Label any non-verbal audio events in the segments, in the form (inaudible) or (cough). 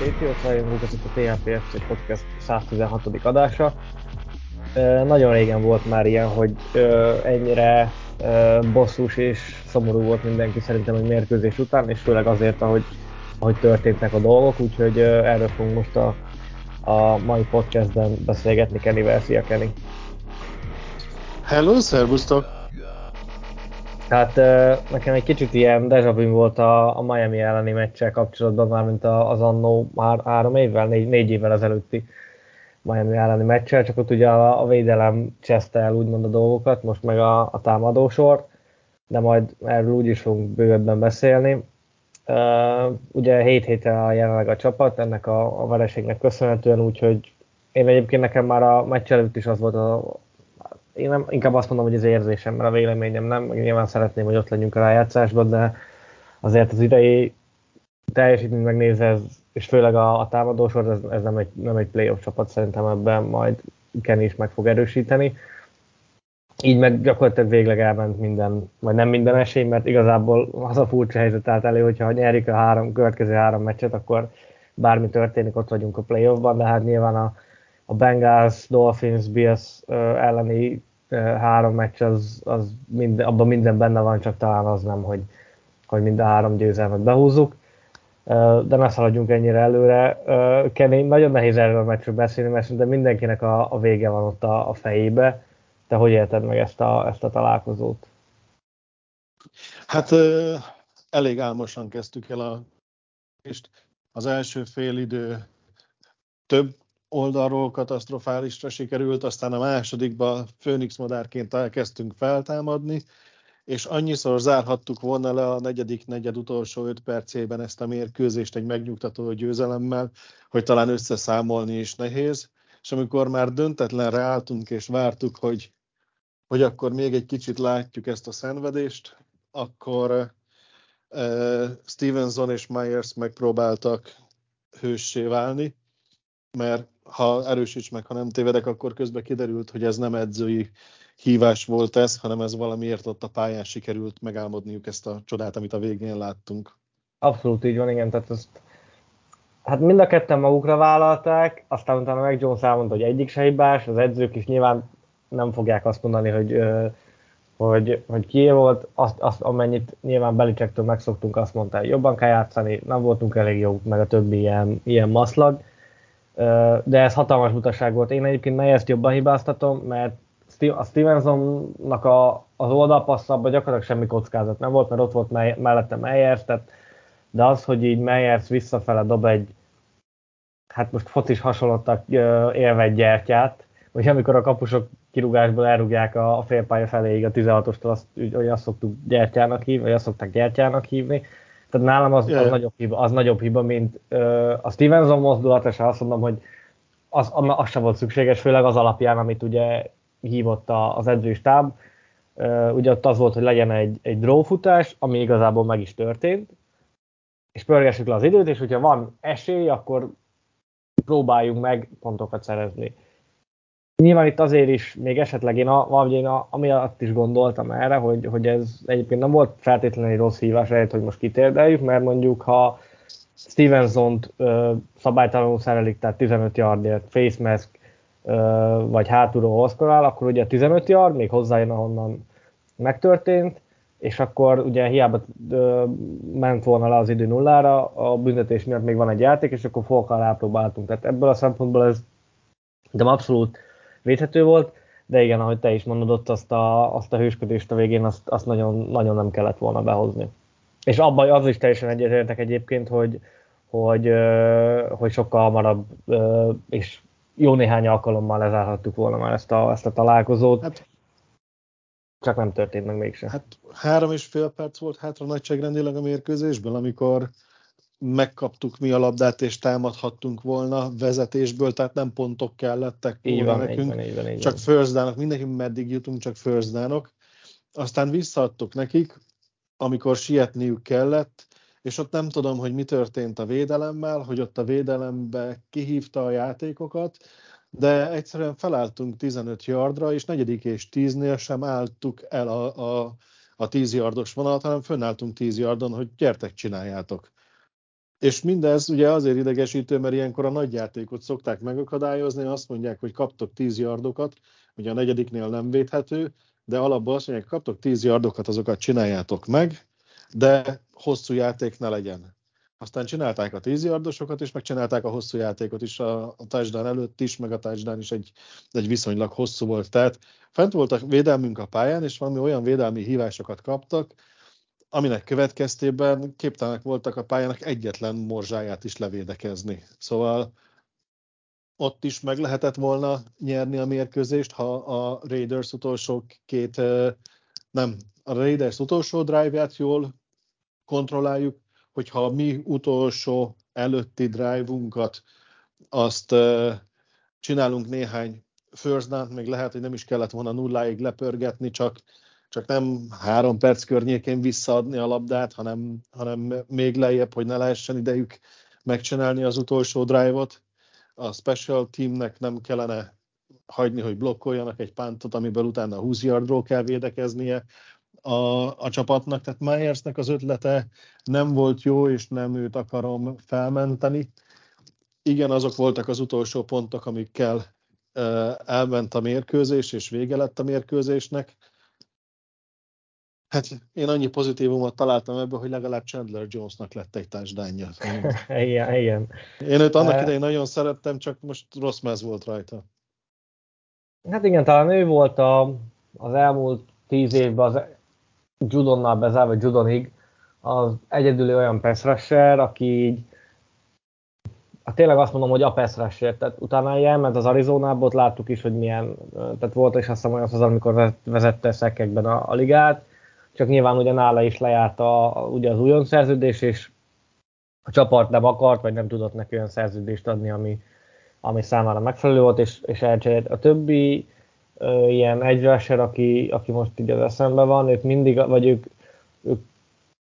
Sziasztok, rajongók, ez itt a THPFC Podcast 116. adása. Nagyon régen volt már ilyen, hogy ennyire bosszús és szomorú volt mindenki szerintem egy mérkőzés után, és főleg azért, ahogy, ahogy történtek a dolgok, úgyhogy erről fogunk most a, a mai podcastben beszélgetni Kennyvel. Szia Kenny! Hello, szervusztok! Tehát nekem egy kicsit ilyen deja vu volt a, a Miami elleni meccsel kapcsolatban, már mint az annó már három évvel, négy, négy évvel ezelőtti Miami elleni meccsel, csak ott ugye a, a védelem cseszte el úgymond a dolgokat, most meg a, a támadósor, de majd erről úgy is fogunk bővebben beszélni. Ugye 7 héten a jelenleg a csapat, ennek a, a vereségnek köszönhetően, úgyhogy én egyébként nekem már a meccs előtt is az volt a, én nem, inkább azt mondom, hogy az érzésem, mert a véleményem nem, nyilván szeretném, hogy ott legyünk a rájátszásban, de azért az idei teljesítményt megnézve, ez, és főleg a, a támadósor, ez, ez nem, egy, nem egy playoff csapat, szerintem ebben majd Kenny is meg fog erősíteni. Így meg gyakorlatilag végleg elment minden, vagy nem minden esély, mert igazából az a furcsa helyzet állt elő, hogyha nyerjük a három, következő három meccset, akkor bármi történik, ott vagyunk a playoffban, de hát nyilván a, a Bengals, Dolphins, Bills elleni három meccs, az, az minden, abban minden benne van, csak talán az nem, hogy, hogy mind a három győzelmet behúzzuk. De ne szaladjunk ennyire előre. Kenny, nagyon nehéz erről a meccsről beszélni, mert szerintem mindenkinek a, a vége van ott a, a fejébe. Te hogy élted meg ezt a, ezt a találkozót? Hát elég álmosan kezdtük el a az első fél idő több oldalról katasztrofálisra sikerült, aztán a másodikba Főnix madárként elkezdtünk feltámadni, és annyiszor zárhattuk volna le a negyedik negyed utolsó öt percében ezt a mérkőzést egy megnyugtató győzelemmel, hogy talán összeszámolni is nehéz, és amikor már döntetlenre álltunk és vártuk, hogy, hogy akkor még egy kicsit látjuk ezt a szenvedést, akkor uh, Stevenson és Myers megpróbáltak hőssé válni, mert ha erősíts meg, ha nem tévedek, akkor közben kiderült, hogy ez nem edzői hívás volt ez, hanem ez valamiért ott a pályán sikerült megálmodniuk ezt a csodát, amit a végén láttunk. Abszolút így van, igen, tehát ezt hát mind a ketten magukra vállalták, aztán utána meg Jones elmondta, hogy egyik se hibás, az edzők is nyilván nem fogják azt mondani, hogy, hogy, hogy ki volt, azt, azt, amennyit nyilván Belicsektől megszoktunk, azt mondta, hogy jobban kell játszani, nem voltunk elég jó, meg a többi ilyen, ilyen maszlag, de ez hatalmas butaság volt. Én egyébként Meyers jobban hibáztatom, mert a Stevensonnak a, az oldalpasszabban gyakorlatilag semmi kockázat nem volt, mert ott volt mell- mellette Meyers, tehát, de az, hogy így Meyers visszafele dob egy, hát most focis hasonlottak élve egy gyertyát, vagy amikor a kapusok kirúgásból elrúgják a, a félpálya feléig a 16-ostól, azt, hogy azt szoktuk gyertyának hívni, vagy azt szokták gyertyának hívni, tehát nálam az, az, nagyobb, hiba, az nagyobb hiba, mint ö, a Stevenson mozdulat, és azt mondom, hogy az, az sem volt szükséges, főleg az alapján, amit ugye hívott a, az edzőstáb. Ugye ott az volt, hogy legyen egy, egy drófutás, ami igazából meg is történt, és pörgessük le az időt, és hogyha van esély, akkor próbáljunk meg pontokat szerezni. Nyilván itt azért is, még esetleg én, a, én a, amiatt is gondoltam erre, hogy, hogy ez egyébként nem volt feltétlenül egy rossz hívás, lehet, hogy most kitérdeljük, mert mondjuk ha Stevenson-t ö, szabálytalanul szerelik, tehát 15 yardért, face mask, ö, vagy hátulról hoszkorál, akkor ugye 15 yard, még hozzájön, ahonnan megtörtént, és akkor ugye hiába ö, ment volna le az idő nullára, a büntetés miatt még van egy játék, és akkor folkkal rápróbáltunk. Tehát ebből a szempontból ez de abszolút védhető volt, de igen, ahogy te is mondod, ott azt a, azt a hősködést a végén azt, azt nagyon, nagyon nem kellett volna behozni. És abban az is teljesen egyetértek egyébként, hogy, hogy, hogy sokkal hamarabb és jó néhány alkalommal lezárhattuk volna már ezt a, ezt a találkozót. Hát, csak nem történt meg mégsem. Hát három és fél perc volt hátra nagyságrendileg a mérkőzésből, amikor megkaptuk mi a labdát, és támadhattunk volna vezetésből, tehát nem pontok kellettek így van, nekünk, így van, így van, így csak first down mindenki meddig jutunk, csak down Aztán visszaadtuk nekik, amikor sietniük kellett, és ott nem tudom, hogy mi történt a védelemmel, hogy ott a védelembe kihívta a játékokat, de egyszerűen felálltunk 15 yardra, és negyedik és tíznél sem álltuk el a, a, a 10 yardos vonalat, hanem fönnálltunk 10 yardon, hogy gyertek, csináljátok. És mindez ugye azért idegesítő, mert ilyenkor a nagyjátékot szokták megakadályozni, azt mondják, hogy kaptok 10 yardokat, ugye a negyediknél nem védhető, de alapból azt mondják, kaptok 10 yardokat, azokat csináljátok meg, de hosszú játék ne legyen. Aztán csinálták a 10 yardosokat, és megcsinálták a hosszú játékot is a, a touchdown előtt is, meg a touchdown is egy, egy viszonylag hosszú volt. Tehát fent volt a védelmünk a pályán, és valami olyan védelmi hívásokat kaptak, aminek következtében képtelenek voltak a pályának egyetlen morzsáját is levédekezni. Szóval ott is meg lehetett volna nyerni a mérkőzést, ha a Raiders utolsó két, nem, a Raiders utolsó drive-ját jól kontrolláljuk, hogyha a mi utolsó előtti drive-unkat azt csinálunk néhány first down még lehet, hogy nem is kellett volna nulláig lepörgetni, csak csak nem három perc környékén visszaadni a labdát, hanem, hanem még lejjebb, hogy ne lehessen idejük megcsinálni az utolsó drive-ot. A special teamnek nem kellene hagyni, hogy blokkoljanak egy pántot, amiből utána 20 yardról kell védekeznie a, a csapatnak. Tehát Myersnek az ötlete nem volt jó, és nem őt akarom felmenteni. Igen, azok voltak az utolsó pontok, amikkel elment a mérkőzés, és vége lett a mérkőzésnek Hát én annyi pozitívumot találtam ebből, hogy legalább Chandler Jonesnak lett egy társadányja. (laughs) igen, igen. Én őt annak idején nagyon szerettem, csak most rossz mez volt rajta. Hát igen, talán ő volt a, az elmúlt tíz évben az Judonnal bezárva, Judonig, az egyedüli olyan pass rusher, aki így hát tényleg azt mondom, hogy a pass rusher, tehát utána elment az Arizonából, ott láttuk is, hogy milyen, tehát volt is azt hiszem olyan az, amikor vezette szekekben a, a ligát, csak nyilván ugye nála is lejárt a, ugye az újon szerződés, és a csapat nem akart, vagy nem tudott neki olyan szerződést adni, ami, ami számára megfelelő volt, és, és elcserélt. A többi ö, ilyen egyrásser, aki, aki most így az eszembe van, ők mindig, vagy ők, ők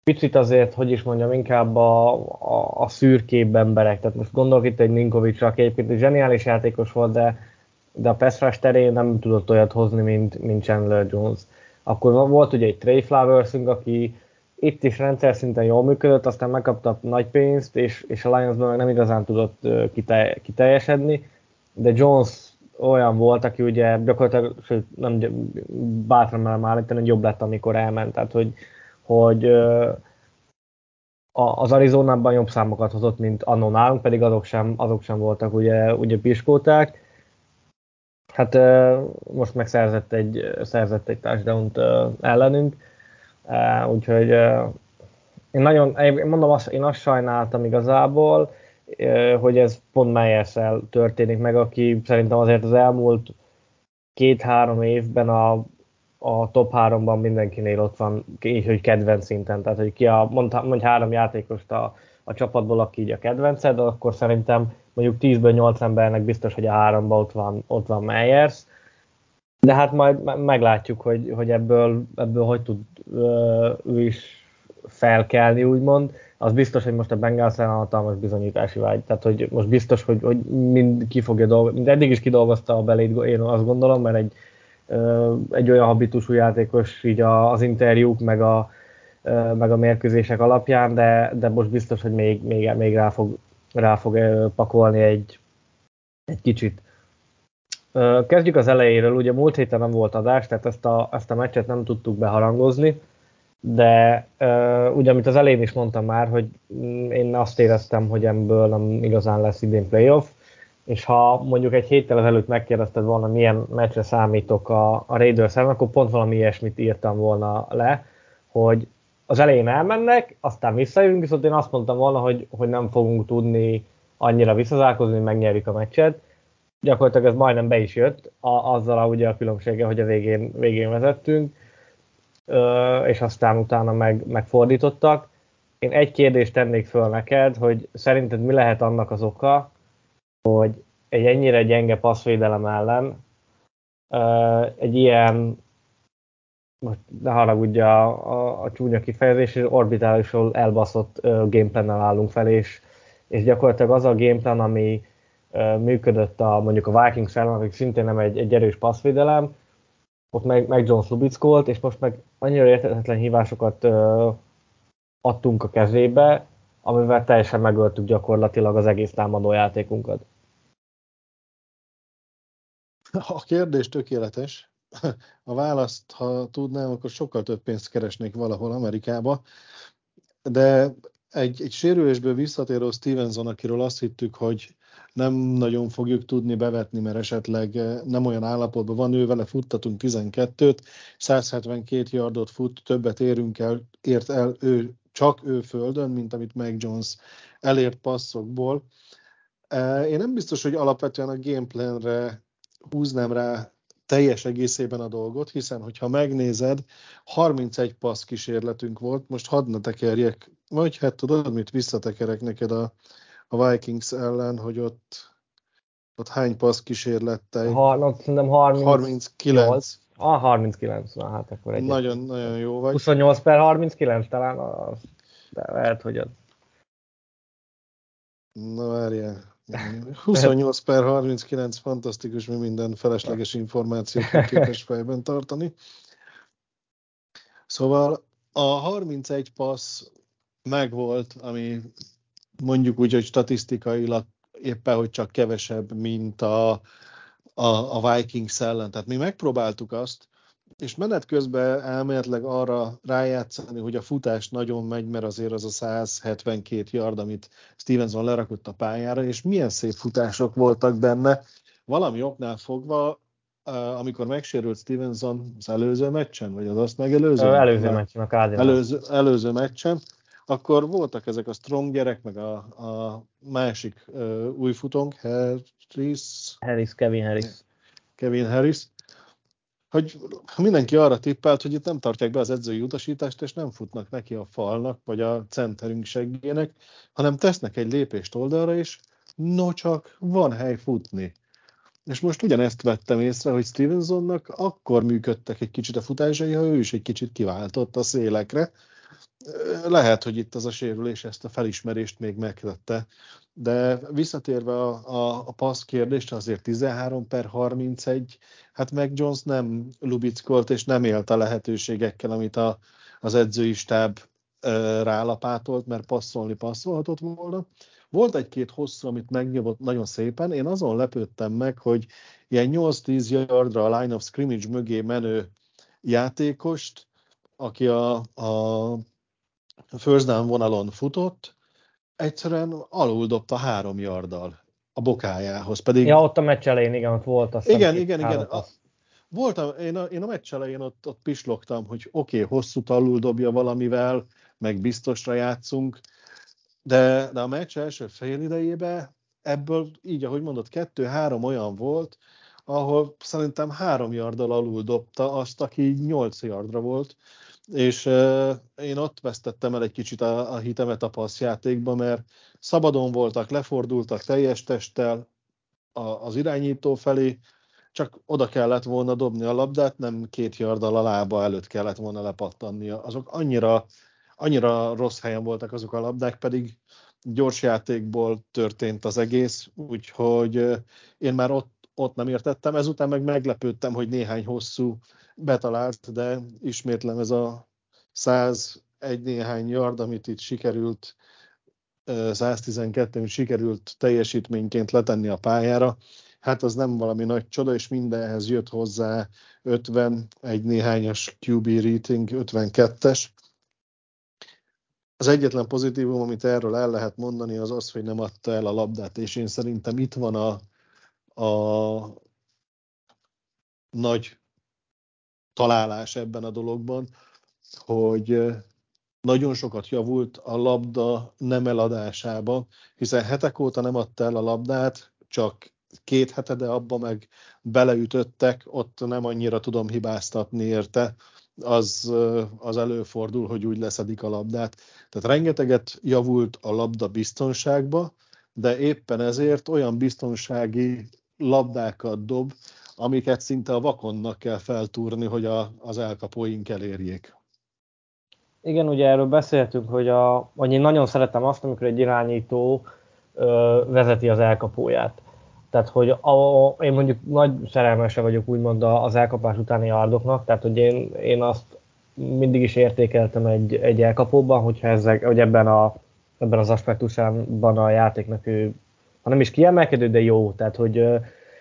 picit azért, hogy is mondjam, inkább a, a, a szürkébb emberek. Tehát most gondolok itt egy Ninkovicsra, aki egyébként egy zseniális játékos volt, de, de a Peszrás terén nem tudott olyat hozni, mint, mint Chandler Jones. Akkor volt ugye egy Trey flowers aki itt is rendszer szinten jól működött, aztán megkapta nagy pénzt, és, és a Lionsban nem igazán tudott kitelj, kiteljesedni, de Jones olyan volt, aki ugye gyakorlatilag, sőt, nem bátran merem állítani, hogy jobb lett, amikor elment. Tehát, hogy, hogy az Arizonában jobb számokat hozott, mint annó nálunk, pedig azok sem, azok sem voltak ugye, ugye piskóták. Hát most meg szerzett egy, szerzett egy touchdown ellenünk, úgyhogy én nagyon, én mondom, azt, én azt sajnáltam igazából, hogy ez pont meyers történik meg, aki szerintem azért az elmúlt két-három évben a, a top háromban mindenkinél ott van, így, hogy kedvenc szinten. Tehát, hogy ki a, mondj, mondj három játékost a, a csapatból, aki így a kedvenced, akkor szerintem mondjuk 10-ből 8 embernek biztos, hogy a háromban ott van, ott van Meyers, de hát majd meglátjuk, hogy, hogy ebből, ebből hogy tud ő is felkelni, úgymond. Az biztos, hogy most a Bengals ellen hatalmas bizonyítási vágy. Tehát, hogy most biztos, hogy, hogy mind ki fogja dolgozni, mind eddig is kidolgozta a belét, én azt gondolom, mert egy, egy olyan habitusú játékos így az interjúk, meg a, meg a mérkőzések alapján, de, de most biztos, hogy még, még, még rá, fog, rá fog pakolni egy, egy kicsit. Kezdjük az elejéről, ugye múlt héten nem volt adás, tehát ezt a, ezt a meccset nem tudtuk beharangozni, de ugye, amit az elején is mondtam már, hogy én azt éreztem, hogy ebből nem igazán lesz idén playoff, és ha mondjuk egy héttel ezelőtt megkérdezted volna, milyen meccsre számítok a, a Raiders akkor pont valami ilyesmit írtam volna le, hogy az elején elmennek, aztán visszajövünk, viszont én azt mondtam volna, hogy, hogy nem fogunk tudni annyira visszazárkozni, hogy megnyerjük a meccset. Gyakorlatilag ez majdnem be is jött, a, azzal a, ugye a különbsége, hogy a végén, végén vezettünk, ö, és aztán utána meg, megfordítottak. én egy kérdést tennék föl neked, hogy szerinted mi lehet annak az oka, hogy egy ennyire gyenge passzvédelem ellen egy ilyen, most ne haragudja a, a, a csúnya kifejezés, orbitálisul elbaszott gameplannel állunk fel, és, és gyakorlatilag az a gameplan, ami működött a, mondjuk a Vikings ellen, akik szintén nem egy, egy erős passzvédelem, ott meg, meg John Slubickolt, és most meg annyira értetetlen hívásokat adtunk a kezébe, amivel teljesen megöltük gyakorlatilag az egész támadó játékunkat. A kérdés tökéletes. (laughs) A választ, ha tudnám, akkor sokkal több pénzt keresnék valahol Amerikába. De egy, egy sérülésből visszatérő Stevenson, akiről azt hittük, hogy nem nagyon fogjuk tudni bevetni, mert esetleg nem olyan állapotban van, ő vele futtatunk 12-t, 172 yardot fut, többet érünk el, ért el ő csak ő földön, mint amit Meg Jones elért passzokból. E, én nem biztos, hogy alapvetően a gameplanre húznám rá teljes egészében a dolgot, hiszen hogyha megnézed, 31 passz kísérletünk volt, most hadd ne tekerjek, vagy hát tudod, mit visszatekerek neked a, a Vikings ellen, hogy ott, ott hány passz kísérlettel? Ha, szerintem 30, 39. Ah, 39, na hát akkor egy. Nagyon, nagyon jó vagy. 28 per 39 talán, az, de lehet, hogy az. Na várjál. 28 per 39, fantasztikus, mi minden felesleges információt képes fejben tartani. Szóval a 31 passz megvolt, ami mondjuk úgy, hogy statisztikailag éppen, hogy csak kevesebb, mint a, a, a Vikings ellen. Tehát mi megpróbáltuk azt, és menet közben elméletileg arra rájátszani, hogy a futás nagyon megy, mert azért az a 172 yard, amit Stevenson lerakott a pályára, és milyen szép futások voltak benne. Valami oknál fogva, amikor megsérült Stevenson az előző meccsen, vagy az azt megelőző? Előző meccsen, a Előző, előző meccsen, akkor voltak ezek a strong gyerek, meg a, a másik uh, új futónk, Harris. Harris, Kevin Harris. Kevin Harris, hogy mindenki arra tippelt, hogy itt nem tartják be az edzői utasítást, és nem futnak neki a falnak, vagy a centerünk segélyének, hanem tesznek egy lépést oldalra, és no csak van hely futni. És most ugyanezt vettem észre, hogy Stevensonnak akkor működtek egy kicsit a futásai, ha ő is egy kicsit kiváltott a szélekre, lehet, hogy itt az a sérülés ezt a felismerést még megtette, de visszatérve a, a, a passz kérdést, azért 13 per 31, hát meg Jones nem lubickolt, és nem élt a lehetőségekkel, amit a, az edzői stáb rálapátolt, mert passzolni passzolhatott volna. Volt egy-két hosszú, amit megnyomott nagyon szépen. Én azon lepődtem meg, hogy ilyen 8-10 yardra a line of scrimmage mögé menő játékost, aki a, a first down vonalon futott, egyszerűen alul dobta három yarddal a bokájához. Pedig... Ja, ott a meccs elején, igen, ott volt. Aztán igen, igen, igen. A, voltam, én a, én a meccs elején ott, ott pislogtam, hogy oké, okay, hosszú alul dobja valamivel, meg biztosra játszunk, de, de a meccs első fél idejében ebből, így ahogy mondott, kettő-három olyan volt, ahol szerintem három yardal alul dobta azt, aki nyolc yardra volt, és én ott vesztettem el egy kicsit a, a hitemet a passzjátékba, mert szabadon voltak, lefordultak teljes testtel a, az irányító felé, csak oda kellett volna dobni a labdát, nem két yardal a lába előtt kellett volna lepattannia. Azok annyira, annyira rossz helyen voltak azok a labdák, pedig gyors játékból történt az egész, úgyhogy én már ott, ott nem értettem. Ezután meg meglepődtem, hogy néhány hosszú betalált, de ismétlem ez a 101 néhány yard, amit itt sikerült 112 amit sikerült teljesítményként letenni a pályára, hát az nem valami nagy csoda, és mindenhez jött hozzá 50, egy néhányas QB rating, 52-es. Az egyetlen pozitívum, amit erről el lehet mondani, az az, hogy nem adta el a labdát, és én szerintem itt van a, a nagy találás ebben a dologban, hogy nagyon sokat javult a labda nem eladásába, hiszen hetek óta nem adta el a labdát, csak két hete, de abba meg beleütöttek, ott nem annyira tudom hibáztatni érte, az, az előfordul, hogy úgy leszedik a labdát. Tehát rengeteget javult a labda biztonságba, de éppen ezért olyan biztonsági labdákat dob, amiket szinte a vakonnak kell feltúrni, hogy a, az elkapóink elérjék. Igen, ugye erről beszéltünk, hogy, a, hogy én nagyon szeretem azt, amikor egy irányító ö, vezeti az elkapóját. Tehát, hogy a, én mondjuk nagy szerelmese vagyok úgymond az elkapás utáni ardoknak, tehát, hogy én, én azt mindig is értékeltem egy, egy elkapóban, hogyha ezek, hogy ebben, a, ebben az aspektusában a játéknak ő, ha nem is kiemelkedő, de jó. Tehát, hogy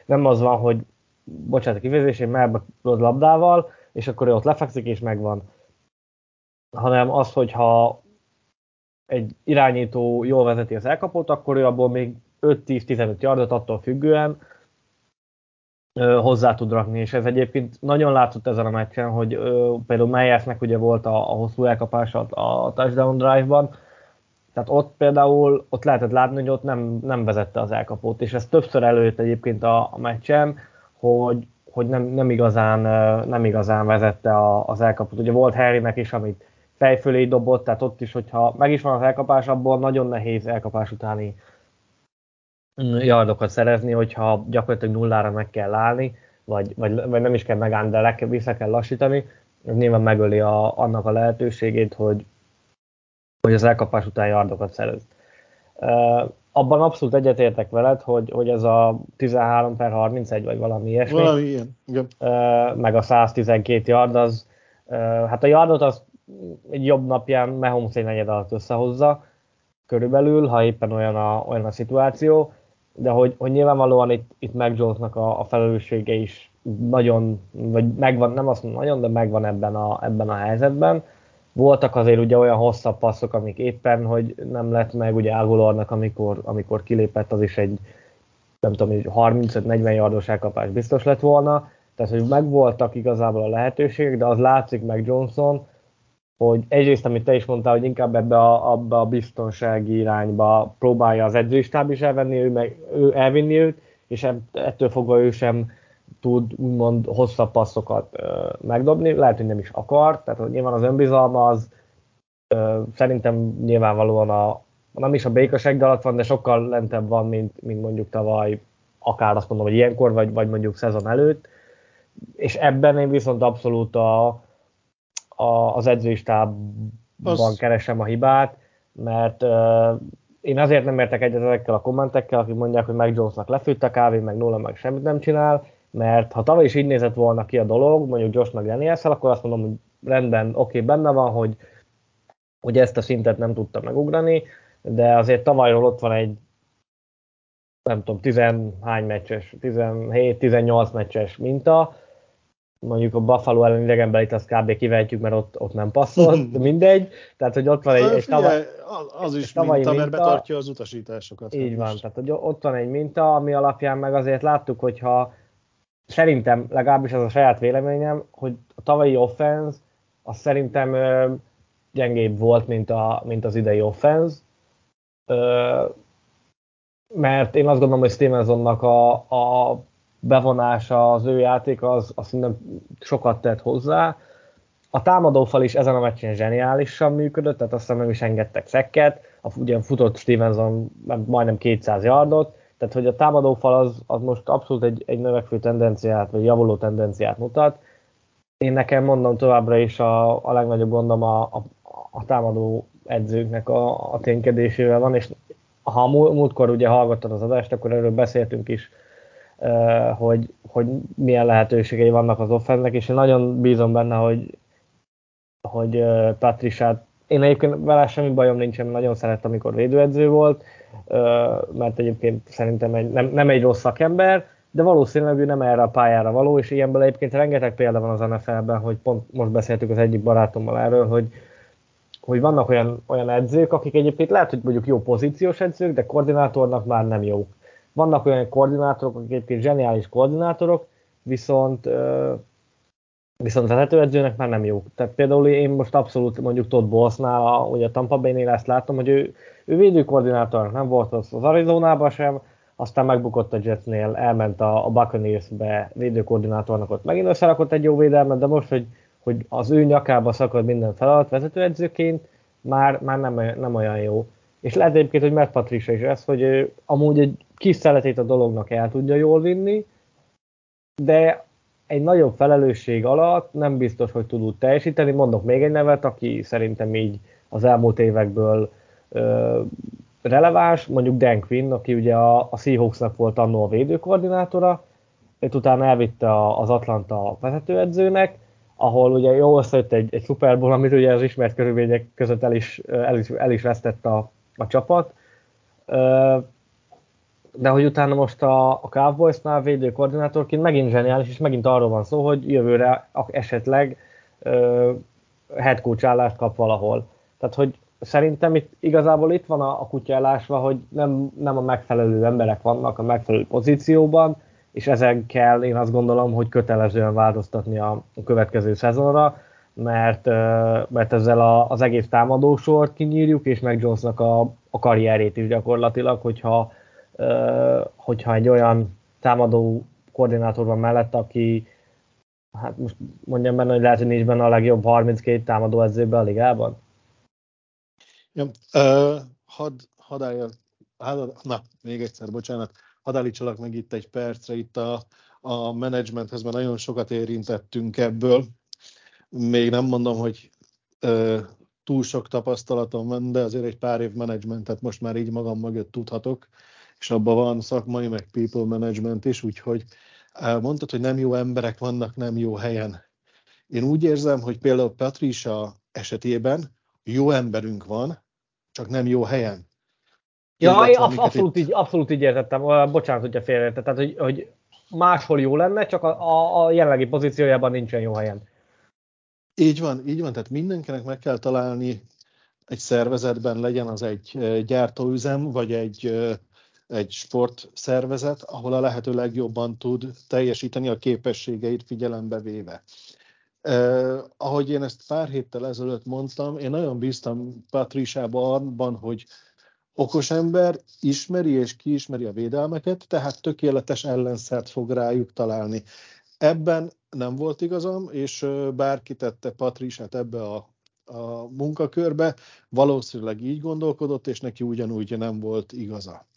nem az van, hogy bocsánat a kifejezés, én labdával, és akkor ő ott lefekszik, és megvan. Hanem az, hogyha egy irányító jól vezeti az elkapót, akkor ő abból még 5-10-15 yardot attól függően ö, hozzá tud rakni, és ez egyébként nagyon látszott ezen a meccsen, hogy ö, például Meyersnek ugye volt a, a hosszú elkapása a touchdown drive-ban, tehát ott például ott lehetett látni, hogy ott nem, nem vezette az elkapót, és ez többször előtt egyébként a, a meccsen, hogy, hogy nem, nem, igazán, nem igazán vezette a, az elkapót. Ugye volt Harrynek is, amit fejfölé dobott, tehát ott is, hogyha meg is van az elkapás, abból nagyon nehéz elkapás utáni yardokat szerezni, hogyha gyakorlatilag nullára meg kell állni, vagy, vagy, vagy nem is kell megállni, de le, vissza kell lassítani, ez nyilván megöli a, annak a lehetőségét, hogy, hogy az elkapás után yardokat szerez. Abban abszolút egyetértek veled, hogy, hogy ez a 13 per 31, vagy valami ilyesmi, valami ilyen, igen. Meg a 112 yard, az, hát a yardot az egy jobb napján Mahomes egy negyed alatt összehozza, körülbelül, ha éppen olyan a, olyan a szituáció, de hogy, hogy nyilvánvalóan itt, itt Mac Jonesnak a, a felelőssége is nagyon, vagy megvan, nem azt mondom nagyon, de megvan ebben a, ebben a helyzetben. Voltak azért ugye olyan hosszabb passzok, amik éppen, hogy nem lett meg, ugye Ágolornak, amikor, amikor kilépett, az is egy nem tudom, 35-40 yardos elkapás biztos lett volna, tehát hogy megvoltak igazából a lehetőségek, de az látszik meg Johnson, hogy egyrészt, amit te is mondtál, hogy inkább ebbe a, abba a biztonsági irányba próbálja az edzőstáb is elvenni, ő, meg, ő elvinni őt, és ettől fogva ő sem tud úgymond hosszabb passzokat ö, megdobni, lehet, hogy nem is akar, tehát hogy nyilván az önbizalma az ö, szerintem nyilvánvalóan a, nem is a békaseg alatt van, de sokkal lentebb van, mint, mint mondjuk tavaly, akár azt mondom, hogy ilyenkor, vagy, vagy mondjuk szezon előtt, és ebben én viszont abszolút a, a, az edzőistábban az... keresem a hibát, mert uh, én azért nem értek egyet ezekkel a kommentekkel, akik mondják, hogy meg Jonesnak lefőtt a kávé, meg Nola meg semmit nem csinál, mert ha tavaly is így nézett volna ki a dolog, mondjuk Josh meg daniels akkor azt mondom, hogy rendben, oké, okay, benne van, hogy, hogy ezt a szintet nem tudta megugrani, de azért tavalyról ott van egy nem tudom, tizenhány meccses, 17-18 meccses minta, mondjuk a Buffalo ellen idegenbelit azt kb. kivehetjük, mert ott, ott nem passzolt, de (laughs) mindegy. Tehát, hogy ott van egy, egy tavaly, az is minta, minta, mert betartja az utasításokat. Így van, tehát hogy ott van egy minta, ami alapján meg azért láttuk, hogyha szerintem, legalábbis az a saját véleményem, hogy a tavalyi offense az szerintem ö, gyengébb volt, mint, a, mint az idei offense. Ö, mert én azt gondolom, hogy Stevensonnak a, a bevonása, az ő játék, az, az szerintem sokat tett hozzá. A támadófal is ezen a meccsen zseniálisan működött, tehát azt nem is engedtek szekket, a, ugye futott Stevenson majdnem 200 yardot, tehát hogy a támadófal az, az most abszolút egy, egy növekvő tendenciát, vagy javuló tendenciát mutat. Én nekem mondom továbbra is a, a legnagyobb gondom a, a, a támadó edzőknek a, a ténykedésével van, és ha múltkor ugye hallgattad az adást, akkor erről beszéltünk is, hogy, hogy milyen lehetőségei vannak az offennek, és én nagyon bízom benne, hogy, hogy Patriciát, én egyébként vele semmi bajom nincsen, nagyon szerettem, amikor védőedző volt, mert egyébként szerintem egy, nem, nem egy rossz szakember, de valószínűleg ő nem erre a pályára való, és ilyenből egyébként rengeteg példa van az NFL-ben, hogy pont most beszéltük az egyik barátommal erről, hogy, hogy vannak olyan, olyan edzők, akik egyébként lehet, hogy mondjuk jó pozíciós edzők, de koordinátornak már nem jók. Vannak olyan koordinátorok, akik egyébként zseniális koordinátorok, viszont viszont vezetőedzőnek már nem jó. Tehát például én most abszolút mondjuk Todd Bowlesnál, a, ugye a Tampa Bay-nél ezt láttam, hogy ő, ő védőkoordinátor nem volt az, az Arizonában sem, aztán megbukott a Jetsnél, elment a, a Buccaneers-be védőkoordinátornak, ott megint összerakott egy jó védelmet, de most, hogy, hogy az ő nyakába szakad minden feladat vezetőedzőként, már, már nem, nem olyan jó. És lehet egyébként, hogy Matt Patricia is ez, hogy ő amúgy egy kis szeletét a dolognak el tudja jól vinni, de egy nagyobb felelősség alatt nem biztos, hogy tud úgy teljesíteni. Mondok még egy nevet, aki szerintem így az elmúlt évekből ö, releváns, mondjuk Dan Quinn, aki ugye a, a Seahawksnak volt annó a védőkoordinátora, őt utána elvitte az Atlanta vezetőedzőnek, ahol ugye jó összejött egy, egy Super Bowl, amit ugye az ismert körülmények között el is, el is, el is vesztett a, a csapat. De hogy utána most a, a Cowboysnál védő koordinátorként megint zseniális, és megint arról van szó, hogy jövőre esetleg head coach állást kap valahol. Tehát, hogy szerintem itt igazából itt van a, a kutya elásva, hogy nem, nem a megfelelő emberek vannak a megfelelő pozícióban, és ezen kell én azt gondolom, hogy kötelezően változtatni a, a következő szezonra, mert, mert ezzel a, az egész támadósort kinyírjuk, és meg Jonesnak a, a karrierét is gyakorlatilag, hogyha, hogyha egy olyan támadó koordinátor van mellett, aki hát most mondjam benne, hogy lehet, hogy nincs benne a legjobb 32 támadó edzőben a ligában. Ja, uh, hadd had állja, na, még egyszer, bocsánat, hadd állítsalak meg itt egy percre, itt a, a menedzsmenthez, mert nagyon sokat érintettünk ebből. Még nem mondom, hogy uh, túl sok tapasztalatom van, de azért egy pár év menedzsmentet most már így magam mögött tudhatok, és abban van szakmai, meg people management is, úgyhogy mondtad, hogy nem jó emberek vannak nem jó helyen. Én úgy érzem, hogy például Patricia esetében jó emberünk van, csak nem jó helyen. Ja, én absz- abszolút, itt... így, abszolút így értettem, bocsánat, hogyha félreértettem, tehát hogy, hogy máshol jó lenne, csak a, a, a jelenlegi pozíciójában nincsen jó helyen. Így van, így van, tehát mindenkinek meg kell találni egy szervezetben, legyen az egy gyártóüzem, vagy egy, egy sportszervezet, ahol a lehető legjobban tud teljesíteni a képességeit figyelembe véve. Eh, ahogy én ezt pár héttel ezelőtt mondtam, én nagyon bíztam Patrisába abban, hogy okos ember ismeri és kiismeri a védelmeket, tehát tökéletes ellenszert fog rájuk találni. Ebben nem volt igazam, és bárki tette Patrisát ebbe a, a munkakörbe, valószínűleg így gondolkodott, és neki ugyanúgy nem volt igaza.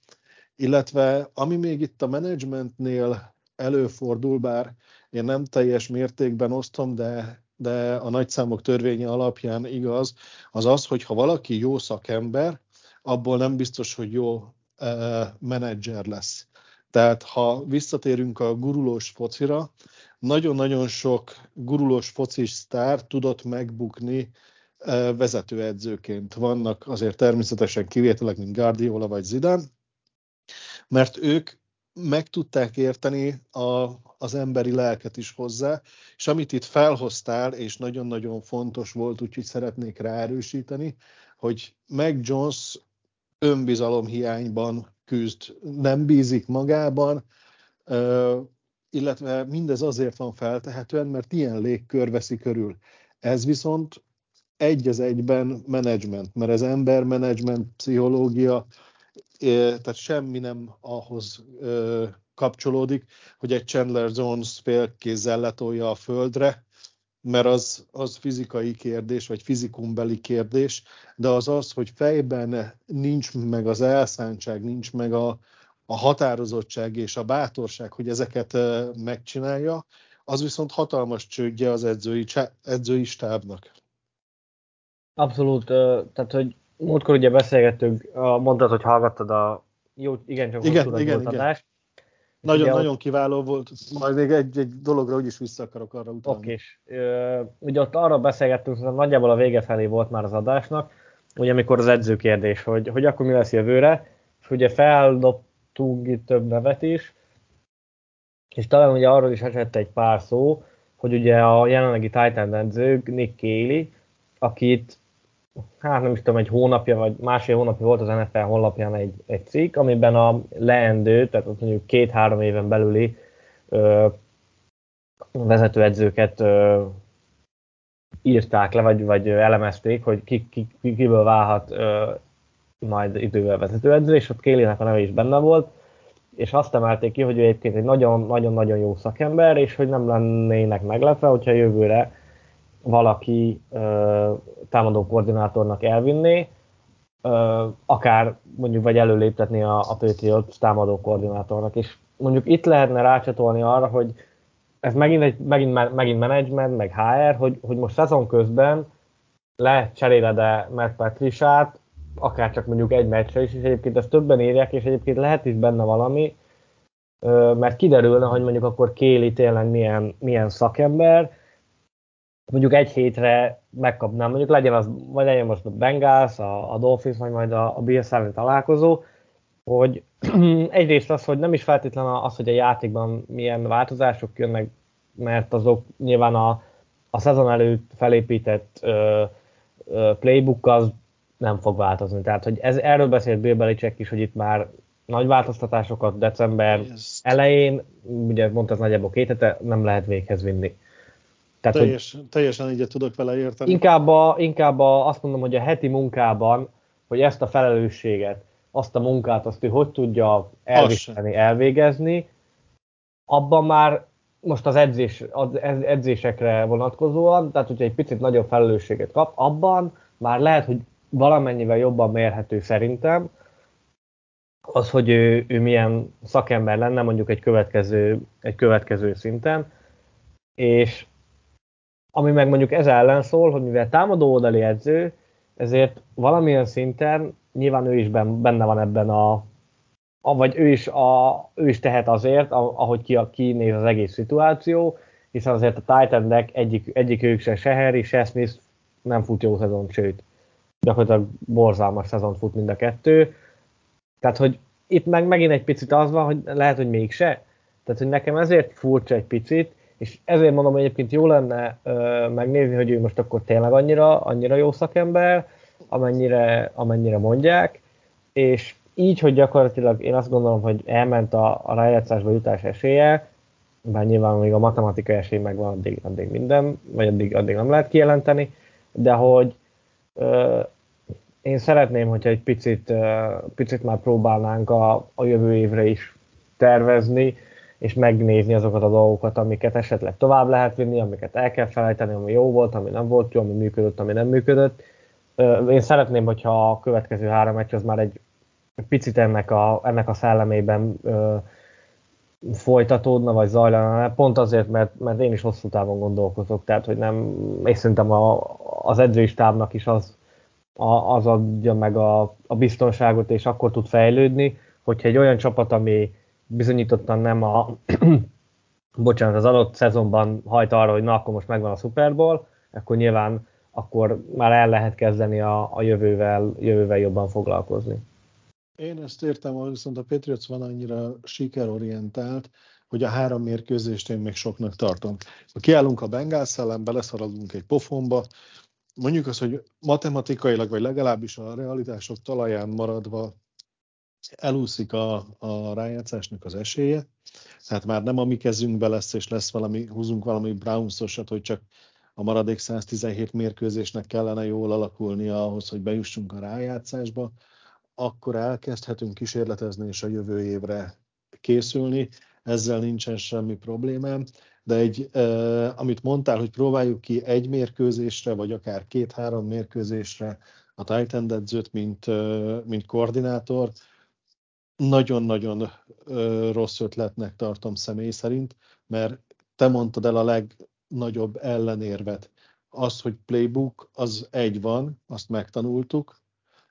Illetve ami még itt a menedzsmentnél előfordul, bár én nem teljes mértékben osztom, de, de a nagyszámok törvénye alapján igaz, az az, hogy ha valaki jó szakember, abból nem biztos, hogy jó uh, menedzser lesz. Tehát ha visszatérünk a gurulós focira, nagyon-nagyon sok gurulós focis sztár tudott megbukni uh, vezetőedzőként. Vannak azért természetesen kivételek, mint Guardiola vagy Zidane, mert ők meg tudták érteni a, az emberi lelket is hozzá, és amit itt felhoztál, és nagyon-nagyon fontos volt, úgyhogy szeretnék ráerősíteni, hogy Meg Jones önbizalom hiányban küzd, nem bízik magában, illetve mindez azért van feltehetően, mert ilyen légkör veszi körül. Ez viszont egy az egyben menedzsment, mert ez ember-menedzsment, pszichológia, tehát semmi nem ahhoz kapcsolódik, hogy egy Chandler Jones félkézzel letolja a földre, mert az, az fizikai kérdés, vagy fizikumbeli kérdés, de az az, hogy fejben nincs meg az elszántság, nincs meg a, a határozottság és a bátorság, hogy ezeket megcsinálja, az viszont hatalmas csődje az edzői, edzői stábnak. Abszolút, tehát hogy múltkor ugye beszélgettünk, mondtad, hogy hallgattad a jó, igen, csak igen, igen, igen. adást, nagyon, ugye nagyon ott... kiváló volt. Majd még egy, egy dologra úgyis vissza akarok arra utalni. Oké, ugye ott arra beszélgettünk, hogy nagyjából a vége felé volt már az adásnak, ugye amikor az edző kérdés, hogy, hogy akkor mi lesz jövőre, és ugye feldobtunk itt több nevet is, és talán ugye arról is esett egy pár szó, hogy ugye a jelenlegi Titan edző Nick Kéli, akit hát nem is tudom, egy hónapja, vagy másfél hónapja volt az NFL honlapján egy, egy cikk, amiben a leendő, tehát mondjuk két-három éven belüli ö, vezetőedzőket ö, írták le, vagy, vagy elemezték, hogy ki, ki, ki, kiből válhat ö, majd idővel vezetőedző, és ott Kélinek a neve is benne volt, és azt emelték ki, hogy ő egyébként egy nagyon-nagyon-nagyon jó szakember, és hogy nem lennének meglepve, hogyha jövőre valaki ö, támadó koordinátornak elvinné, ö, akár mondjuk vagy előléptetni a, a Patriots támadó koordinátornak, és mondjuk itt lehetne rácsatolni arra, hogy ez megint, egy, megint, megint management, meg HR, hogy, hogy most szezon közben lecseréled-e Matt Patriciát, akár csak mondjuk egy meccsre is, és egyébként ezt többen írják, és egyébként lehet is benne valami, mert kiderülne, hogy mondjuk akkor Kéli tényleg milyen, milyen szakember, mondjuk egy hétre megkapnám, mondjuk legyen az, vagy legyen most a Bengals, a, a Dolphins, vagy majd a, a Bills ellen találkozó, hogy (clears throat) egyrészt az, hogy nem is feltétlenül az, hogy a játékban milyen változások jönnek, mert azok nyilván a, a szezon előtt felépített ö, ö, playbook az nem fog változni. Tehát, hogy ez, erről beszélt Bill Belichick is, hogy itt már nagy változtatásokat december elején, ugye mondta, az nagyjából két hete, nem lehet véghez vinni. Tehát, Teljes, hogy teljesen egyet tudok vele érteni. Inkább, a, inkább a, azt mondom, hogy a heti munkában, hogy ezt a felelősséget, azt a munkát, azt ő hogy tudja elviselni, elvégezni, abban már most az, edzés, az edzésekre vonatkozóan, tehát hogyha egy picit nagyobb felelősséget kap, abban már lehet, hogy valamennyivel jobban mérhető szerintem, az, hogy ő, ő milyen szakember lenne mondjuk egy következő, egy következő szinten, és ami meg mondjuk ez ellen szól, hogy mivel támadó oldali edző, ezért valamilyen szinten nyilván ő is benne van ebben a, a vagy ő is, a, ő is tehet azért, ahogy ki, kinéz az egész szituáció, hiszen azért a titan egyik, egyik ők se, se Harry, se Smith nem fut jó szezon, sőt, gyakorlatilag borzalmas szezon fut mind a kettő. Tehát, hogy itt meg megint egy picit az van, hogy lehet, hogy mégse. Tehát, hogy nekem ezért furcsa egy picit, és ezért mondom, hogy egyébként jó lenne ö, megnézni, hogy ő most akkor tényleg annyira, annyira jó szakember, amennyire, amennyire mondják, és így, hogy gyakorlatilag én azt gondolom, hogy elment a, a rájátszásba jutás esélye, bár nyilván még a matematikai esély megvan, addig, addig minden, vagy addig, addig nem lehet kijelenteni, de hogy ö, én szeretném, hogyha egy picit, ö, picit már próbálnánk a, a jövő évre is tervezni, és megnézni azokat a dolgokat, amiket esetleg tovább lehet vinni, amiket el kell felejteni, ami jó volt, ami nem volt jó, ami működött, ami nem működött. Én szeretném, hogyha a következő három meccs az már egy picit ennek a, ennek a szellemében folytatódna, vagy zajlana, pont azért, mert, mert én is hosszú távon gondolkozok, tehát hogy nem, és szerintem a, az edzői stábnak is az, a, az adja meg a, a biztonságot, és akkor tud fejlődni, hogyha egy olyan csapat, ami bizonyítottan nem a (clears throat) bocsánat, az adott szezonban hajt arra, hogy na, akkor most megvan a Super Bowl, akkor nyilván akkor már el lehet kezdeni a, a jövővel, jövővel jobban foglalkozni. Én ezt értem, hogy viszont a Patriots van annyira sikerorientált, hogy a három mérkőzést én még soknak tartom. Ha kiállunk a Bengals ellen, beleszaradunk egy pofonba, mondjuk azt, hogy matematikailag, vagy legalábbis a realitások talaján maradva elúszik a, a rájátszásnak az esélye, tehát már nem a mi kezünkbe lesz, és lesz valami, húzunk valami Browns-osat, hogy csak a maradék 117 mérkőzésnek kellene jól alakulnia ahhoz, hogy bejussunk a rájátszásba, akkor elkezdhetünk kísérletezni és a jövő évre készülni, ezzel nincsen semmi problémám, de egy, eh, amit mondtál, hogy próbáljuk ki egy mérkőzésre, vagy akár két-három mérkőzésre a Titan edzőt, mint, mint koordinátor, nagyon-nagyon rossz ötletnek tartom személy szerint, mert te mondtad el a legnagyobb ellenérvet. Az, hogy playbook, az egy van, azt megtanultuk,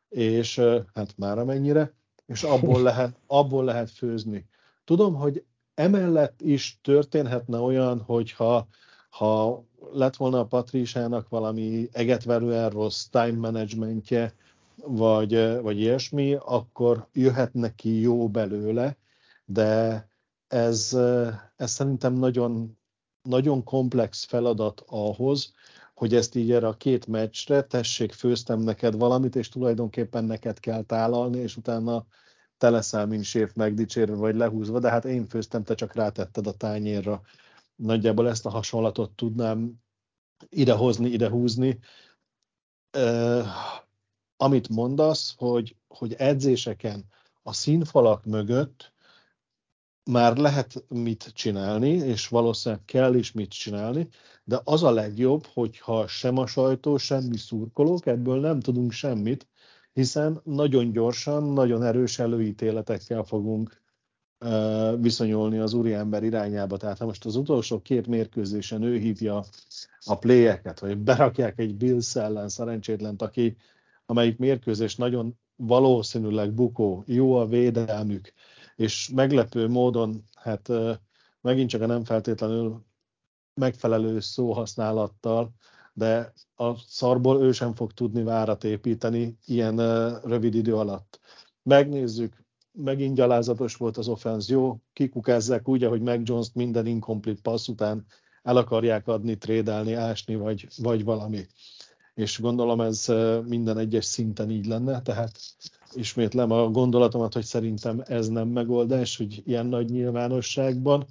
és hát már amennyire, és abból (laughs) lehet, abból lehet főzni. Tudom, hogy emellett is történhetne olyan, hogyha ha lett volna a Patrisának valami egetverően rossz time managementje, vagy, vagy ilyesmi, akkor jöhet neki jó belőle, de ez, ez szerintem nagyon, nagyon komplex feladat ahhoz, hogy ezt így erre a két meccsre, tessék, főztem neked valamit, és tulajdonképpen neked kell tálalni, és utána te leszel, mint séf megdicsérve, vagy lehúzva, de hát én főztem, te csak rátetted a tányérra. Nagyjából ezt a hasonlatot tudnám idehozni, idehúzni amit mondasz, hogy, hogy edzéseken a színfalak mögött már lehet mit csinálni, és valószínűleg kell is mit csinálni, de az a legjobb, hogyha sem a sajtó, semmi szurkolók, ebből nem tudunk semmit, hiszen nagyon gyorsan, nagyon erős előítéletekkel fogunk viszonyulni az úriember irányába. Tehát ha most az utolsó két mérkőzésen ő hívja a pléjeket, vagy berakják egy Bills ellen szerencsétlent, aki, amelyik mérkőzés nagyon valószínűleg bukó, jó a védelmük, és meglepő módon, hát megint csak a nem feltétlenül megfelelő szóhasználattal, de a szarból ő sem fog tudni várat építeni ilyen rövid idő alatt. Megnézzük, megint gyalázatos volt az offenz, jó, kikukázzák úgy, ahogy meg jones minden incomplete passz után el akarják adni, trédelni, ásni, vagy, vagy valami. És gondolom ez minden egyes szinten így lenne, tehát ismétlem a gondolatomat, hogy szerintem ez nem megoldás, hogy ilyen nagy nyilvánosságban.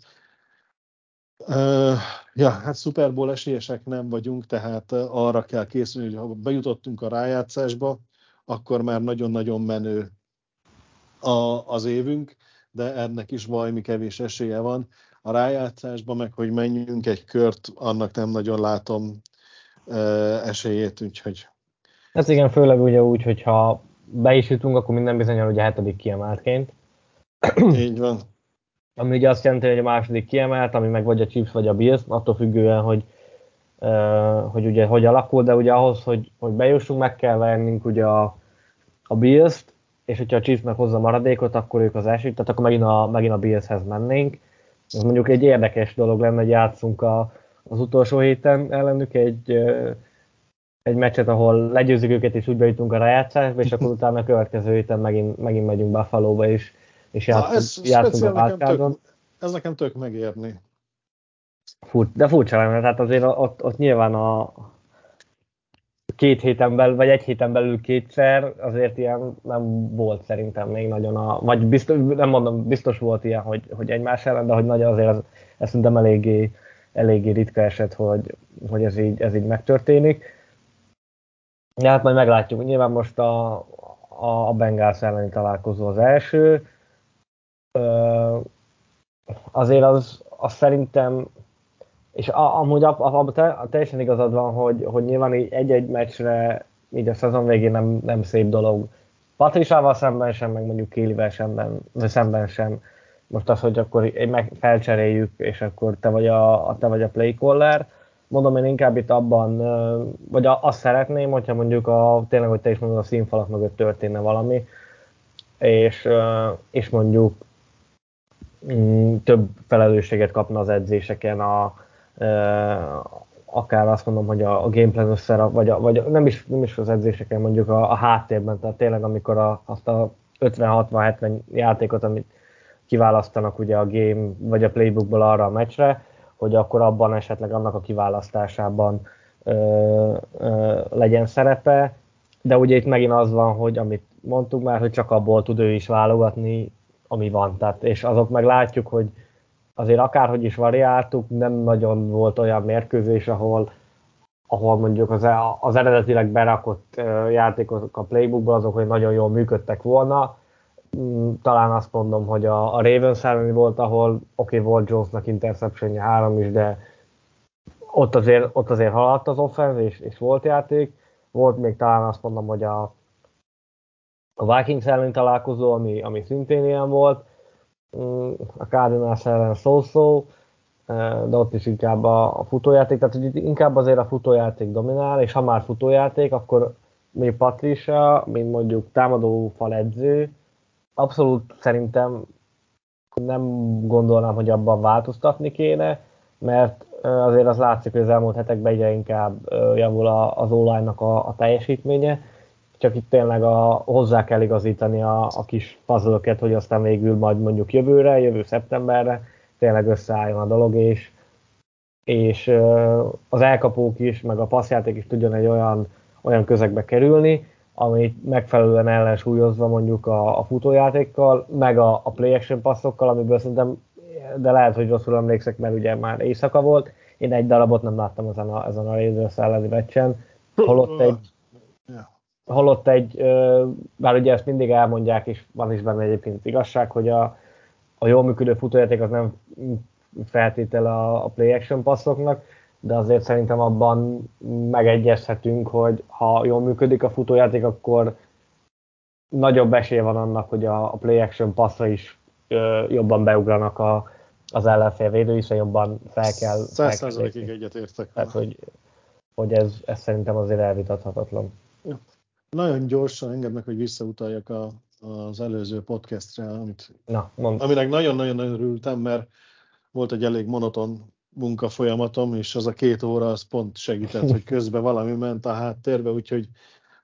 Ja, hát Super Bowl esélyesek nem vagyunk, tehát arra kell készülni, hogy ha bejutottunk a rájátszásba, akkor már nagyon-nagyon menő a, az évünk, de ennek is valami kevés esélye van. A rájátszásban meg, hogy menjünk egy kört, annak nem nagyon látom esélyét, úgyhogy... Ez igen, főleg ugye úgy, hogyha be is jutunk, akkor minden bizonyal ugye hetedik kiemeltként. (clears throat) Így van. Ami ugye azt jelenti, hogy a második kiemelt, ami meg vagy a Chips, vagy a Bills, attól függően, hogy, hogy ugye hogy alakul, de ugye ahhoz, hogy, hogy bejussunk, meg kell vennünk ugye a, a Bills-t, és hogyha a Chiefs meg hozza maradékot, akkor ők az első, tehát akkor megint a, megint a Billshez mennénk. Ez mondjuk egy érdekes dolog lenne, hogy játszunk a, az utolsó héten ellenük egy, egy meccset, ahol legyőzzük őket, és úgy bejutunk a rájátszásba, és akkor utána a következő héten megint, megint megyünk Buffalo-ba, és, és játszunk, ez játszunk a nekem Ez nekem tök megérni. Furt, de furcsa lenne, tehát azért ott, ott nyilván a, két héten belül, vagy egy héten belül kétszer, azért ilyen nem volt szerintem még nagyon a, vagy biztos, nem mondom, biztos volt ilyen, hogy, hogy egymás ellen, de hogy nagyon azért ez, ez szerintem eléggé, eléggé ritka eset, hogy, hogy ez, így, ez így megtörténik. Ja, hát majd meglátjuk. Nyilván most a, a, a Bengals elleni találkozó az első. Ö, azért az, az szerintem és a, amúgy abban te, teljesen igazad van, hogy, hogy nyilván így egy-egy meccsre így a szezon végén nem, nem szép dolog. Patrisával szemben sem, meg mondjuk Kélivel szemben, szemben sem. Most az, hogy akkor meg felcseréljük, és akkor te vagy a, te vagy a playcaller. Mondom, én inkább itt abban, vagy azt szeretném, hogyha mondjuk a, tényleg, hogy te is mondod, a színfalak mögött történne valami, és, és mondjuk mm, több felelősséget kapna az edzéseken a, akár azt mondom, hogy a, a gameplan összerak, vagy, a, vagy nem, is, nem is az edzéseken, mondjuk a, a háttérben, tehát tényleg amikor a, azt a 50-60-70 játékot, amit kiválasztanak ugye a game vagy a playbookból arra a meccsre, hogy akkor abban esetleg annak a kiválasztásában ö, ö, legyen szerepe, de ugye itt megint az van, hogy amit mondtuk már, hogy csak abból tud ő is válogatni, ami van. Tehát, és azok meg látjuk, hogy azért akárhogy is variáltuk, nem nagyon volt olyan mérkőzés, ahol, ahol mondjuk az, az eredetileg berakott játékok a playbookból azok, hogy nagyon jól működtek volna. Mm, talán azt mondom, hogy a, a Ravens elleni volt, ahol oké, okay, volt Jonesnak interceptionje három is, de ott azért, ott azért haladt az offense, és, és volt játék. Volt még talán azt mondom, hogy a, a Vikings ellen találkozó, ami, ami szintén ilyen volt, Mm, a Cardinals ellen szó-szó, eh, de ott is inkább a, a futójáték, tehát hogy inkább azért a futójáték dominál, és ha már futójáték, akkor még Patricia, mint mondjuk támadó edző, abszolút szerintem nem gondolnám, hogy abban változtatni kéne, mert azért az látszik, hogy az elmúlt hetekben egyre inkább javul az online a, a teljesítménye, csak itt tényleg a, hozzá kell igazítani a, a kis puzzle hogy aztán végül majd mondjuk jövőre, jövő szeptemberre tényleg összeálljon a dolog, és, és az elkapók is, meg a passzjáték is tudjon egy olyan, olyan közegbe kerülni, ami megfelelően ellensúlyozva mondjuk a, a futójátékkal, meg a, a play action passzokkal, amiből szerintem, de lehet, hogy rosszul emlékszek, mert ugye már éjszaka volt, én egy darabot nem láttam ezen a, ezen a Raiders elleni meccsen, holott egy, holott egy, bár ugye ezt mindig elmondják, és van is benne egyébként igazság, hogy a, a jól működő futójáték az nem feltétele a, a play action passzoknak, de azért szerintem abban megegyezhetünk, hogy ha jól működik a futójáték, akkor nagyobb esély van annak, hogy a, a play action passzra is ö, jobban beugranak a, az ellenfél védő, hiszen jobban fel kell. Száz százalékig egyetértek. Tehát, hogy, hogy ez, ez szerintem azért elvitathatatlan. Ja. Nagyon gyorsan engedd meg, hogy visszautaljak a, az előző podcastre, amit, Na, mondd. aminek nagyon-nagyon-nagyon örültem, mert volt egy elég monoton munkafolyamatom, és az a két óra az pont segített, hogy közben valami ment a háttérbe, úgyhogy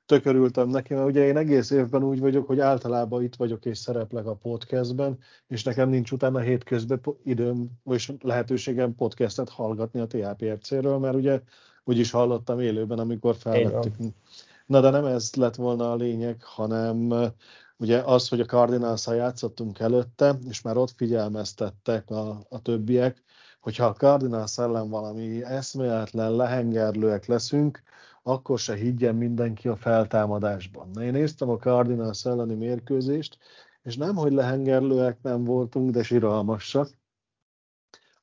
tökörültem neki, mert ugye én egész évben úgy vagyok, hogy általában itt vagyok és szereplek a podcastben, és nekem nincs utána hétközben időm, vagy lehetőségem podcastet hallgatni a THPRC-ről, mert ugye úgyis hallottam élőben, amikor felvettük. Na de nem ez lett volna a lényeg, hanem ugye az, hogy a cardinals játszottunk előtte, és már ott figyelmeztettek a, a többiek, hogyha a Cardinals ellen valami eszméletlen lehengerlőek leszünk, akkor se higgyen mindenki a feltámadásban. Na, én néztem a Cardinals elleni mérkőzést, és nem, hogy lehengerlőek nem voltunk, de siralmasak.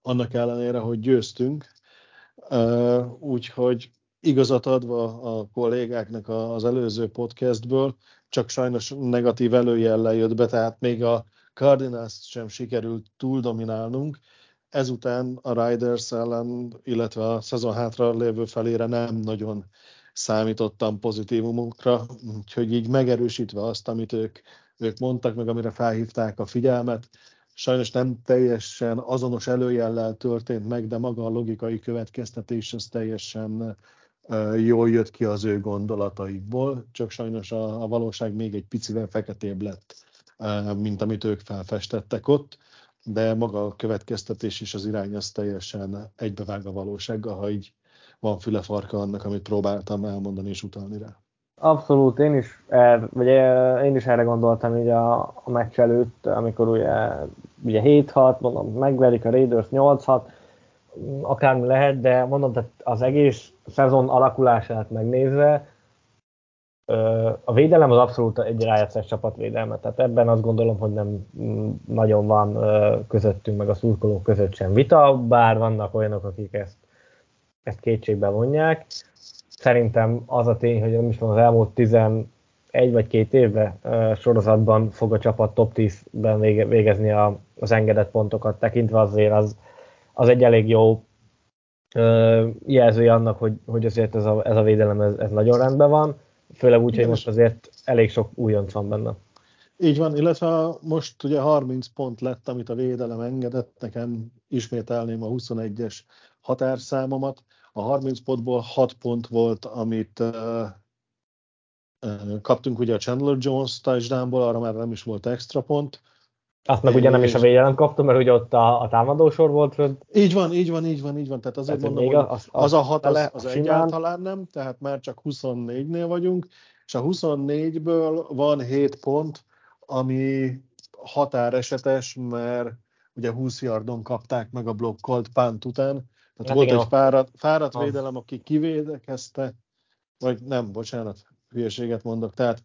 Annak ellenére, hogy győztünk. Úgyhogy igazat adva a kollégáknak az előző podcastből, csak sajnos negatív előjellel jött be, tehát még a Cardinals sem sikerült túl dominálnunk, ezután a Riders ellen, illetve a szezon hátra lévő felére nem nagyon számítottam pozitívumokra, úgyhogy így megerősítve azt, amit ők, ők mondtak, meg amire felhívták a figyelmet, sajnos nem teljesen azonos előjellel történt meg, de maga a logikai következtetés az teljesen jól jött ki az ő gondolataikból, csak sajnos a, a valóság még egy picivel feketébb lett, mint amit ők felfestettek ott de maga a következtetés és az irány az teljesen egybevág a valósággal, ha így van füle farka annak, amit próbáltam elmondani és utalni rá. Abszolút, én is, er, vagy én is erre gondoltam így a, a meccs előtt, amikor ugye, ugye 7-6, mondom, megverik a Raiders 8-6, akármi lehet, de mondom, tehát az egész szezon alakulását megnézve, a védelem az abszolút egy rájátszás csapatvédelme, tehát ebben azt gondolom, hogy nem nagyon van közöttünk, meg a szurkolók között sem vita, bár vannak olyanok, akik ezt, ezt kétségbe vonják. Szerintem az a tény, hogy nem is van az elmúlt 11 vagy két évben sorozatban fog a csapat top 10-ben végezni a, az engedett pontokat tekintve, azért az, az egy elég jó jelzője annak, hogy, hogy azért ez a, ez a védelem ez, ez nagyon rendben van Főleg úgy, hogy most azért elég sok újonc van benne. Így van, illetve most ugye 30 pont lett, amit a védelem engedett, nekem ismételném a 21-es határszámomat. A 30 pontból 6 pont volt, amit uh, kaptunk ugye a Chandler Jones touchdownból, arra már nem is volt extra pont. Azt meg ugye nem is a védelem kapta, mert ugye ott a, a támadósor volt fönt. Így van, így van, így van, így van. Tehát azért tehát mondom, hogy az, az, az a hat az, az egyáltalán nem, tehát már csak 24-nél vagyunk, és a 24-ből van 7 pont, ami határesetes, mert ugye 20 yardon kapták meg a blokkolt pánt után. Tehát hát volt igen, egy fáradt, fáradt védelem, aki kivédekezte, vagy nem, bocsánat, hülyeséget mondok. Tehát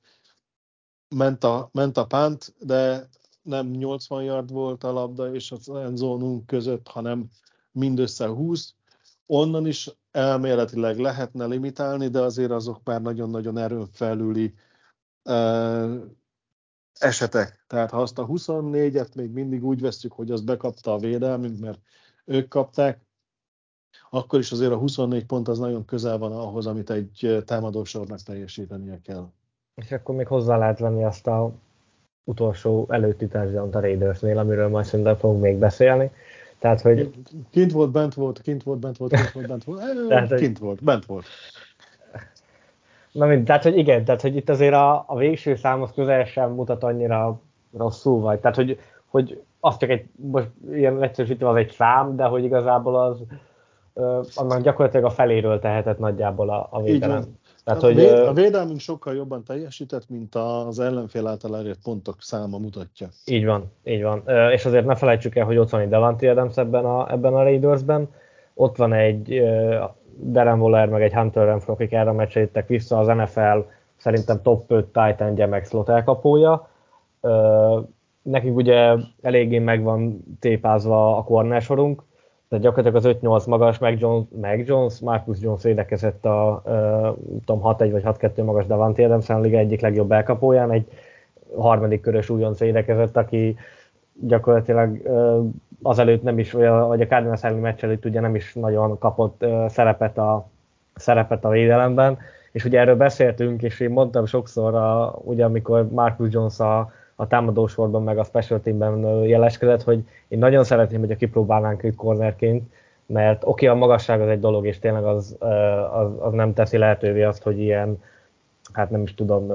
ment a, ment a pánt, de nem 80 yard volt a labda és az endzónunk között, hanem mindössze 20. Onnan is elméletileg lehetne limitálni, de azért azok már nagyon-nagyon erőn felüli uh, esetek. Tehát ha azt a 24-et még mindig úgy veszük, hogy az bekapta a védelmünk, mert ők kapták, akkor is azért a 24 pont az nagyon közel van ahhoz, amit egy támadósornak teljesítenie kell. És akkor még hozzá lehet venni azt a utolsó előtti touchdown a Raidersnél, amiről majd szerintem fogunk még beszélni. Tehát, hogy... Kint volt, bent volt, kint volt, bent volt, kint volt, bent volt. (laughs) Tehát, kint volt, bent volt. Na mind, tehát, hogy igen, tehát, hogy itt azért a, a végső számhoz közel sem mutat annyira rosszul vagy. Tehát, hogy, hogy az csak egy, most ilyen egyszerűsítve az egy szám, de hogy igazából az annak gyakorlatilag a feléről tehetett nagyjából a, a védelem. Tehát, a, hogy, véd, a védelmünk sokkal jobban teljesített, mint az ellenfél által elért pontok száma mutatja. Így van, így van. És azért ne felejtsük el, hogy ott van egy Devante Adams ebben a, ebben a Raidersben, ott van egy Darren Waller, meg egy Hunter Renfro, akik erre meccselítek vissza, az NFL szerintem top 5 Titan meg slot elkapója. nekünk ugye eléggé meg van tépázva a corner sorunk, tehát gyakorlatilag az 5-8 magas, meg Jones, meg Jones, Marcus Jones védekezett a uh, tudom, 6-1 vagy 6-2 magas Davante Adams a liga egyik legjobb elkapóján, egy harmadik körös újonc védekezett, aki gyakorlatilag uh, azelőtt nem is, vagy a, vagy a Cardinals elleni meccs előtt ugye nem is nagyon kapott uh, szerepet, a, szerepet a védelemben, és ugye erről beszéltünk, és én mondtam sokszor, a, ugye amikor Marcus Jones a, a támadósorban, meg a special teamben jeleskedett, hogy én nagyon szeretném, hogyha kipróbálnánk őt cornerként, mert oké, okay, a magasság az egy dolog, és tényleg az, az, az, nem teszi lehetővé azt, hogy ilyen, hát nem is tudom,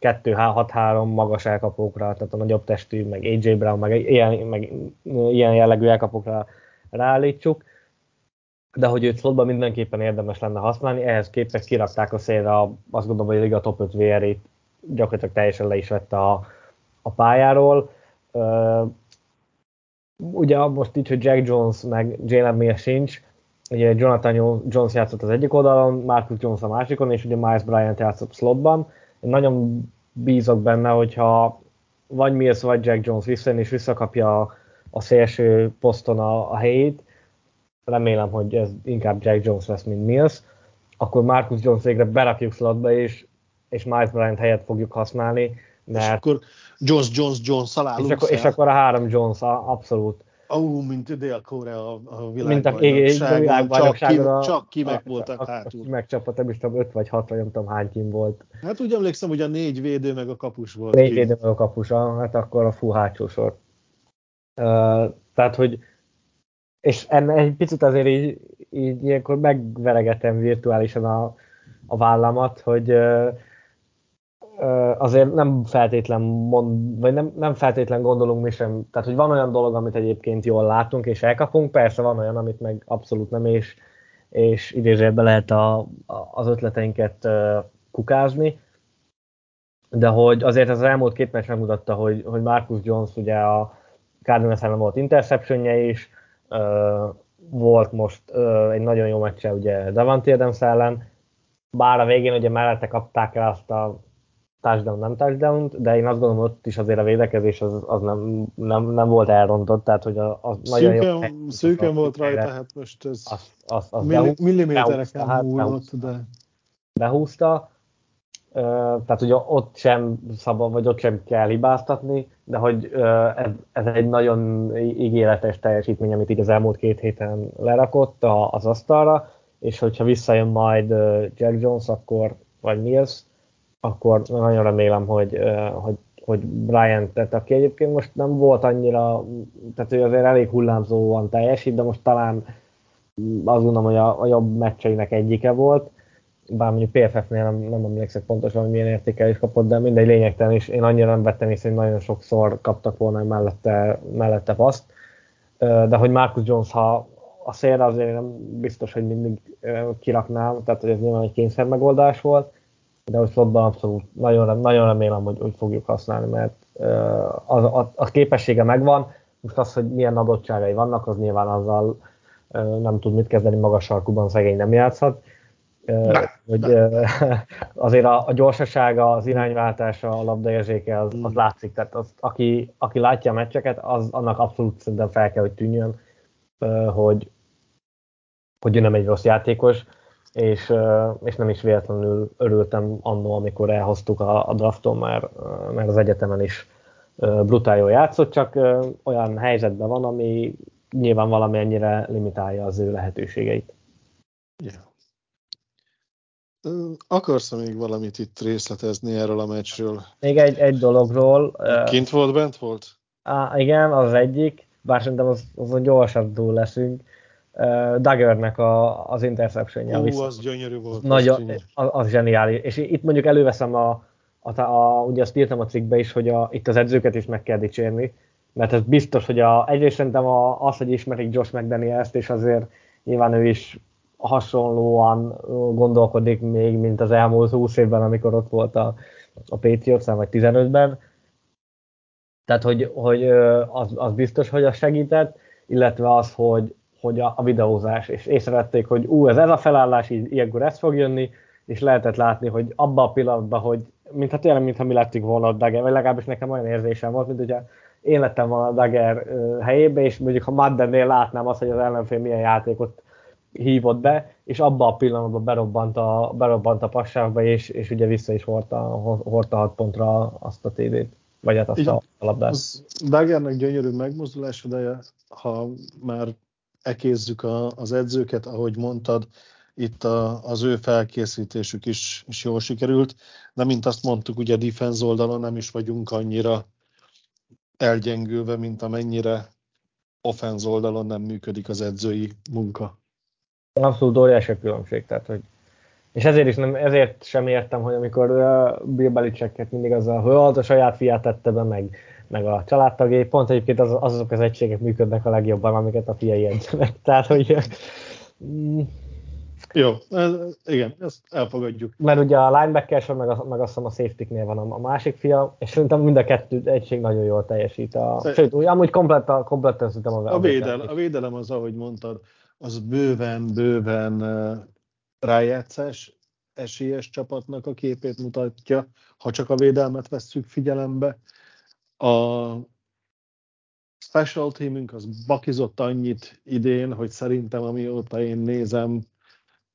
2-6-3 magas elkapókra, tehát a nagyobb testű, meg AJ Brown, meg ilyen, meg ilyen jellegű elkapókra ráállítsuk, de hogy őt slotban mindenképpen érdemes lenne használni, ehhez képest kirakták a szélre, azt gondolom, hogy a Liga top 5 VR-ét gyakorlatilag teljesen le is vette a, a pályáról. Ugye most így, hogy Jack Jones meg Jalen Mir sincs, ugye Jonathan Jones játszott az egyik oldalon, Marcus Jones a másikon, és ugye Miles Bryant játszott slotban. Én nagyon bízok benne, hogyha vagy Mills, vagy Jack Jones visszajön, és visszakapja a, a szélső poszton a, a helyét, remélem, hogy ez inkább Jack Jones lesz, mint Mills, akkor Marcus Jones végre berakjuk slotba, és, és Miles Bryant helyett fogjuk használni, mert... És akkor Jones, Jones, Jones és akkor, és akkor a három Jones, abszolút. Ó, uh, mint Dél-Korea a világbajnokságon, csak, ki, csak ki meg voltak hátul. Meg csapat, nem is tudom, öt vagy hat, vagy nem tudom hány kim volt. Hát úgy emlékszem, hogy a négy védő meg a kapus volt. Négy védő meg a kapus, hát akkor a full hátsó sor. Uh, tehát, hogy és enne egy picit azért így, így ilyenkor megveregetem virtuálisan a, a vállamat, hogy uh, azért nem feltétlen mond, vagy nem, nem feltétlen gondolunk mi sem, tehát hogy van olyan dolog, amit egyébként jól látunk és elkapunk, persze van olyan, amit meg abszolút nem, és, és idézőjelben lehet a, a, az ötleteinket kukázni, de hogy azért az elmúlt két meccs megmutatta, hogy, hogy Marcus Jones ugye a Cardinals ellen volt interceptionje is, volt most egy nagyon jó meccse ugye Davante Adams ellen, bár a végén ugye mellette kapták el azt a touchdown, nem touchdown de én azt gondolom, ott is azért a védekezés az, az nem, nem, nem, volt elrontott, tehát hogy az, az nagyon jó. Szűken volt rajta, hát most ez az, az, az milli, millimétereken hát, múlott, de... Behúzta, tehát ugye ott sem szabad, vagy ott sem kell hibáztatni, de hogy ez, ez egy nagyon ígéretes teljesítmény, amit így az elmúlt két héten lerakott az asztalra, és hogyha visszajön majd Jack Jones, akkor, vagy Mills, akkor nagyon remélem, hogy, hogy, hogy Brian, tehát aki egyébként most nem volt annyira, tehát ő azért elég hullámzóan teljesít, de most talán azt gondolom, hogy a, a jobb meccseinek egyike volt, bár mondjuk PFF-nél nem, nem emlékszek pontosan, hogy milyen értékelés kapott, de mindegy lényegtelen is. Én annyira nem vettem észre, hogy nagyon sokszor kaptak volna mellette, mellette paszt. De hogy Marcus Jones, ha a szélre azért nem biztos, hogy mindig kiraknám, tehát hogy ez nyilván egy kényszer megoldás volt, de hogy slotban abszolút nagyon, nagyon remélem, hogy úgy fogjuk használni, mert az, a, a képessége megvan, most az, hogy milyen adottságai vannak, az nyilván azzal nem tud mit kezdeni, magas sarkuban szegény nem játszhat. Ne, hogy ne. (laughs) azért a, a gyorsasága, az irányváltása, a labdaérzéke az, az látszik, tehát az, aki, aki látja a meccseket, az annak abszolút szerintem fel kell, hogy tűnjön, hogy, hogy ő nem egy rossz játékos, és, és nem is véletlenül örültem annó, amikor elhoztuk a, a drafton, mert, mert az egyetemen is brutál jól játszott, csak olyan helyzetben van, ami nyilván valamennyire limitálja az ő lehetőségeit. Yeah. Akarsz még valamit itt részletezni erről a meccsről? Még egy, egy dologról. Kint volt, bent volt? Á, igen, az egyik, bár szerintem az, azon gyorsabb túl leszünk Daggernek a, az interceptionje. Ú, az gyönyörű volt. Nagyon, az, az zseniális. És itt mondjuk előveszem a, a, a, ugye azt írtam a cikkbe is, hogy a, itt az edzőket is meg kell dicsérni, mert ez biztos, hogy a, egyrészt szerintem a, az, hogy ismerik Josh McDaniels-t, és azért nyilván ő is hasonlóan gondolkodik még, mint az elmúlt 20 évben, amikor ott volt a, a Patriots, vagy 15-ben. Tehát, hogy, hogy az, az biztos, hogy az segített, illetve az, hogy, hogy a, a videózás, és észrevették, hogy ú, ez ez a felállás, így, ilyenkor ez fog jönni, és lehetett látni, hogy abban a pillanatban, hogy mintha tényleg, mintha mi lettünk volna a Dagger, vagy legalábbis nekem olyan érzésem volt, mint hogyha én lettem volna a Dagger helyébe, és mondjuk ha Maddennél látnám azt, hogy az ellenfél milyen játékot hívott be, és abban a pillanatban berobbant a, berobbant a passávba, és, és ugye vissza is hordta, hordta hat pontra azt a TD-t, vagy hát azt Igen, a labdát. Az Dagernek gyönyörű megmozdulás, de ha már ekézzük a, az edzőket, ahogy mondtad, itt a, az ő felkészítésük is, is jól sikerült, de mint azt mondtuk, ugye defense oldalon nem is vagyunk annyira elgyengülve, mint amennyire offense oldalon nem működik az edzői munka. Abszolút óriási a különbség, tehát hogy és ezért is nem, ezért sem értem, hogy amikor uh, Bill Belichicket mindig azzal, hogy a saját fiát tette be, meg, meg a családtagjai, pont egyébként az, azok az egységek működnek a legjobban, amiket a fiai edzenek. (laughs) Tehát, hogy mm, jó, ez, igen, ezt elfogadjuk. Mert ugye a linebacker meg, a, meg azt hiszem a safety-nél van a, a másik fia, és szerintem mind a kettő egység nagyon jól teljesít. A, Szer- sőt, úgy, amúgy komplett, kompletten szerintem a, a, védel, a védelem az, ahogy mondtad, az bőven, bőven uh, rájátszás esélyes csapatnak a képét mutatja, ha csak a védelmet vesszük figyelembe. A special teamünk az bakizott annyit idén, hogy szerintem amióta én nézem,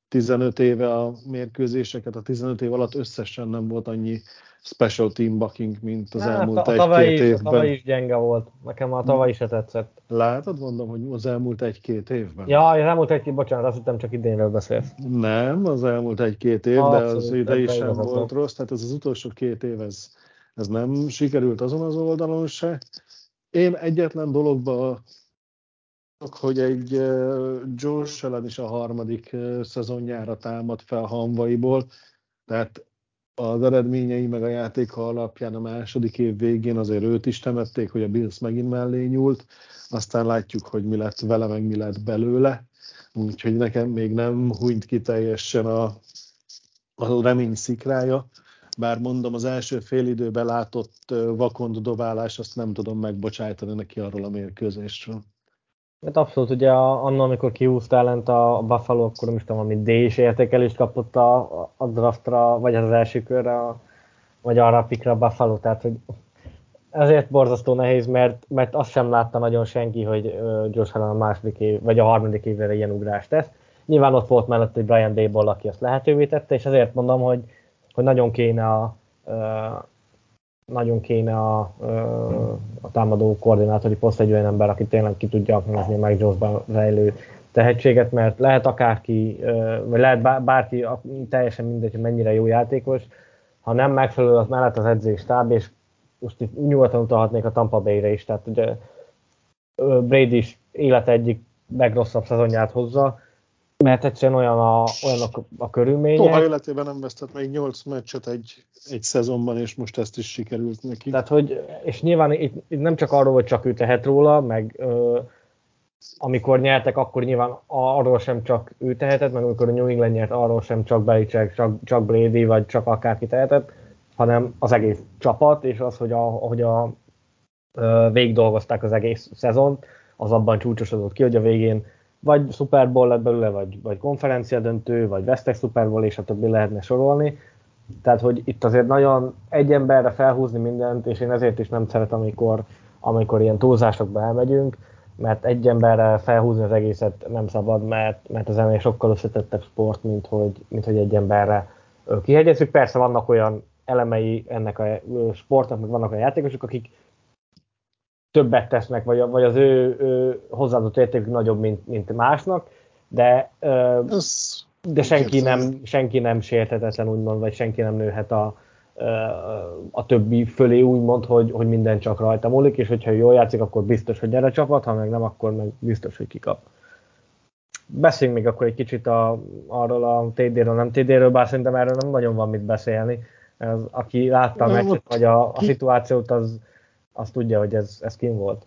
15 éve a mérkőzéseket, a 15 év alatt összesen nem volt annyi special team bucking, mint az hát, elmúlt egy-két évben. A tavaly is gyenge volt, nekem a tavaly is se tetszett. Látod, mondom, hogy az elmúlt egy-két évben. Ja, az elmúlt egy-két, bocsánat, azt hittem csak idénről beszélsz. Nem, az elmúlt egy-két év, Abszolút, de az ide is sem volt volt rossz, tehát ez az utolsó két év, ez, ez nem sikerült azon az oldalon se. Én egyetlen dologba hogy egy Josh Allen is a harmadik szezonjára támad fel hanvaiból, tehát az eredményei meg a játéka alapján a második év végén azért őt is temették, hogy a Bills megint mellé nyúlt, aztán látjuk, hogy mi lett vele, meg mi lett belőle, úgyhogy nekem még nem hunyt ki teljesen a, a remény szikrája, bár mondom, az első fél időben látott vakond dobálás, azt nem tudom megbocsájtani neki arról a mérkőzésről. Hát abszolút, ugye annak, amikor kihúzta ellent a Buffalo, akkor nem is tudom, ami D-s értékelést kapott a, a draftra, vagy az első körre, a, vagy arra a pikra a Buffalo, tehát hogy ezért borzasztó nehéz, mert, mert azt sem látta nagyon senki, hogy Allen a második év, vagy a harmadik évre ilyen ugrást tesz. Nyilván ott volt mellett egy Brian Dable, aki azt lehetővé tette, és ezért mondom, hogy, hogy nagyon kéne a, nagyon kéne a, a támadó koordinátori poszt egy olyan ember, aki tényleg ki tudja aknázni meg Jonesban rejlő tehetséget, mert lehet akárki, vagy lehet bárki, teljesen mindegy, hogy mennyire jó játékos, ha nem megfelelő az mellett az edzéstáb, és most itt nyugodtan utalhatnék a Tampa Bay-re is, tehát ugye Brady is élet egyik legrosszabb szezonját hozza, mert egyszerűen olyan a, olyan a, a körülmények. Soha életében nem vesztett még 8 meccset egy, egy szezonban, és most ezt is sikerült neki. Tehát, hogy, és nyilván itt, itt nem csak arról, hogy csak ő tehet róla, meg ö, amikor nyertek, akkor nyilván arról sem csak ő tehetett, meg amikor a New England nyert, arról sem csak Belichick, csak, csak Brady, vagy csak akárki tehetett, hanem az egész csapat, és az, hogy a, hogy a végig dolgozták az egész szezont, az abban csúcsosodott ki, hogy a végén vagy Super Bowl lett belőle, vagy, vagy konferencia döntő, vagy vesztek Super Bowl, és a többi lehetne sorolni. Tehát, hogy itt azért nagyon egy emberre felhúzni mindent, és én ezért is nem szeretem, amikor, amikor ilyen túlzásokba elmegyünk, mert egy emberre felhúzni az egészet nem szabad, mert, mert az ennél sokkal összetettebb sport, mint hogy, mint hogy egy emberre kihegyezzük. Persze vannak olyan elemei ennek a sportnak, meg vannak olyan játékosok, akik többet tesznek, vagy, vagy az ő, ő hozzáadott értékük nagyobb, mint, mint másnak, de, Ez de senki nem, senki nem sérthetetlen, úgymond, vagy senki nem nőhet a, a többi fölé úgymond, hogy, hogy minden csak rajta múlik, és hogyha jól játszik, akkor biztos, hogy gyere csapat, ha meg nem, akkor meg biztos, hogy kikap. Beszéljünk még akkor egy kicsit a, arról a TD-ről, nem TD-ről, bár szerintem erről nem nagyon van mit beszélni. Ez, aki látta a meccset, vagy a, a szituációt, az, azt tudja, hogy ez, ez kim volt.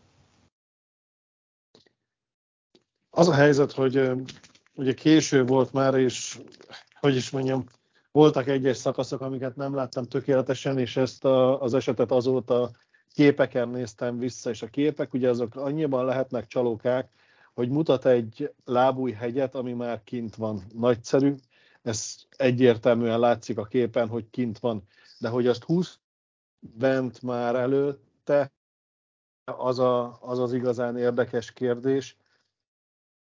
Az a helyzet, hogy ugye késő volt már, és hogy is mondjam, voltak egyes szakaszok, amiket nem láttam tökéletesen, és ezt a, az esetet azóta képeken néztem vissza, és a képek ugye azok annyiban lehetnek csalókák, hogy mutat egy lábúj hegyet, ami már kint van. Nagyszerű, ez egyértelműen látszik a képen, hogy kint van de hogy azt 20 bent már előtte, az, a, az az igazán érdekes kérdés.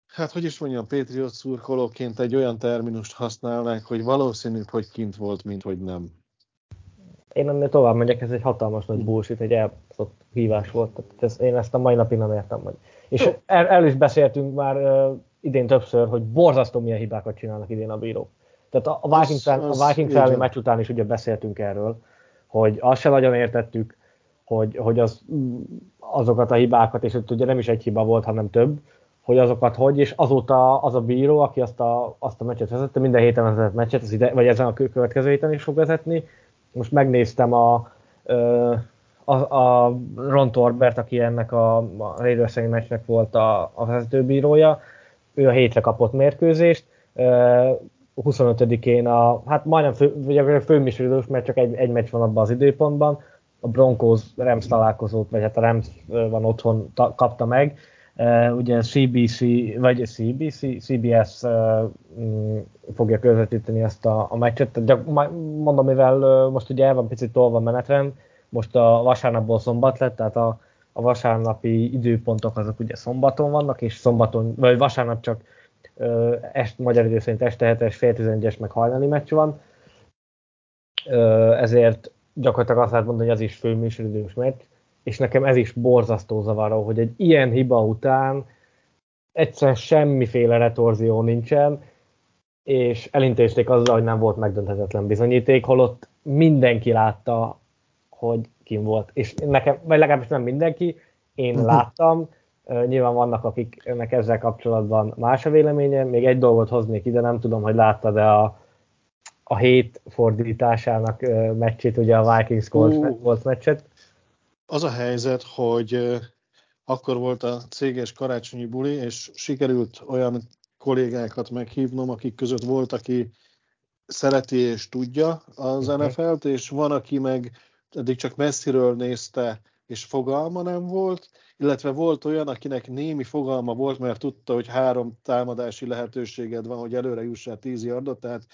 Hát, hogy is mondjam, Patriot szurkolóként egy olyan terminust használnák, hogy valószínűbb, hogy kint volt, mint hogy nem. Én ennél tovább megyek, ez egy hatalmas nagy bullshit, egy elbaszott hívás volt. Tehát ez, én ezt a mai napig nem értem. Hogy. És el, el, is beszéltünk már uh, idén többször, hogy borzasztó milyen hibákat csinálnak idén a bírók. Tehát a, a Vikings, az, a Vikings elleni meccs után is ugye beszéltünk erről, hogy azt se nagyon értettük, hogy, hogy az, azokat a hibákat, és ott ugye nem is egy hiba volt, hanem több, hogy azokat hogy, és azóta az a bíró, aki azt a, azt a meccset vezette, minden héten vezetett meccset, az ide, vagy ezen a következő héten is fog vezetni. Most megnéztem a, a, a Ron Torbert, aki ennek a, a Raiders meccsnek volt a, a vezetőbírója, ő a hétre kapott mérkőzést, 25-én a, hát majdnem fő, ugye főműsoridős, mert csak egy, egy meccs van abban az időpontban, a Broncos Rams találkozót, vagy hát a Rams van otthon, ta, kapta meg, Uh, ugye CBC, vagy CBC, CBS uh, mm, fogja közvetíteni ezt a, a meccset. De mondom, mivel most ugye el van picit tolva menetrend, most a vasárnapból szombat lett, tehát a, a vasárnapi időpontok azok ugye szombaton vannak, és szombaton, vagy vasárnap csak uh, est, magyar idő szerint este 7-es, fél 11-es, meg hajnali meccs van. Uh, ezért gyakorlatilag azt lehet mondani, hogy az is főműsoridős meccs és nekem ez is borzasztó zavaró, hogy egy ilyen hiba után egyszerűen semmiféle retorzió nincsen, és elintézték azzal, hogy nem volt megdönthetetlen bizonyíték, holott mindenki látta, hogy kim volt. És nekem, vagy legalábbis nem mindenki, én uh-huh. láttam, nyilván vannak, akiknek ezzel kapcsolatban más a véleménye. Még egy dolgot hoznék ide, nem tudom, hogy láttad-e a, a hét fordításának meccsét, ugye a Vikings Colts meccset az a helyzet, hogy akkor volt a céges karácsonyi buli, és sikerült olyan kollégákat meghívnom, akik között volt, aki szereti és tudja az okay. NFL-t, és van, aki meg eddig csak messziről nézte, és fogalma nem volt, illetve volt olyan, akinek némi fogalma volt, mert tudta, hogy három támadási lehetőséged van, hogy előre jussál tíz yardot, tehát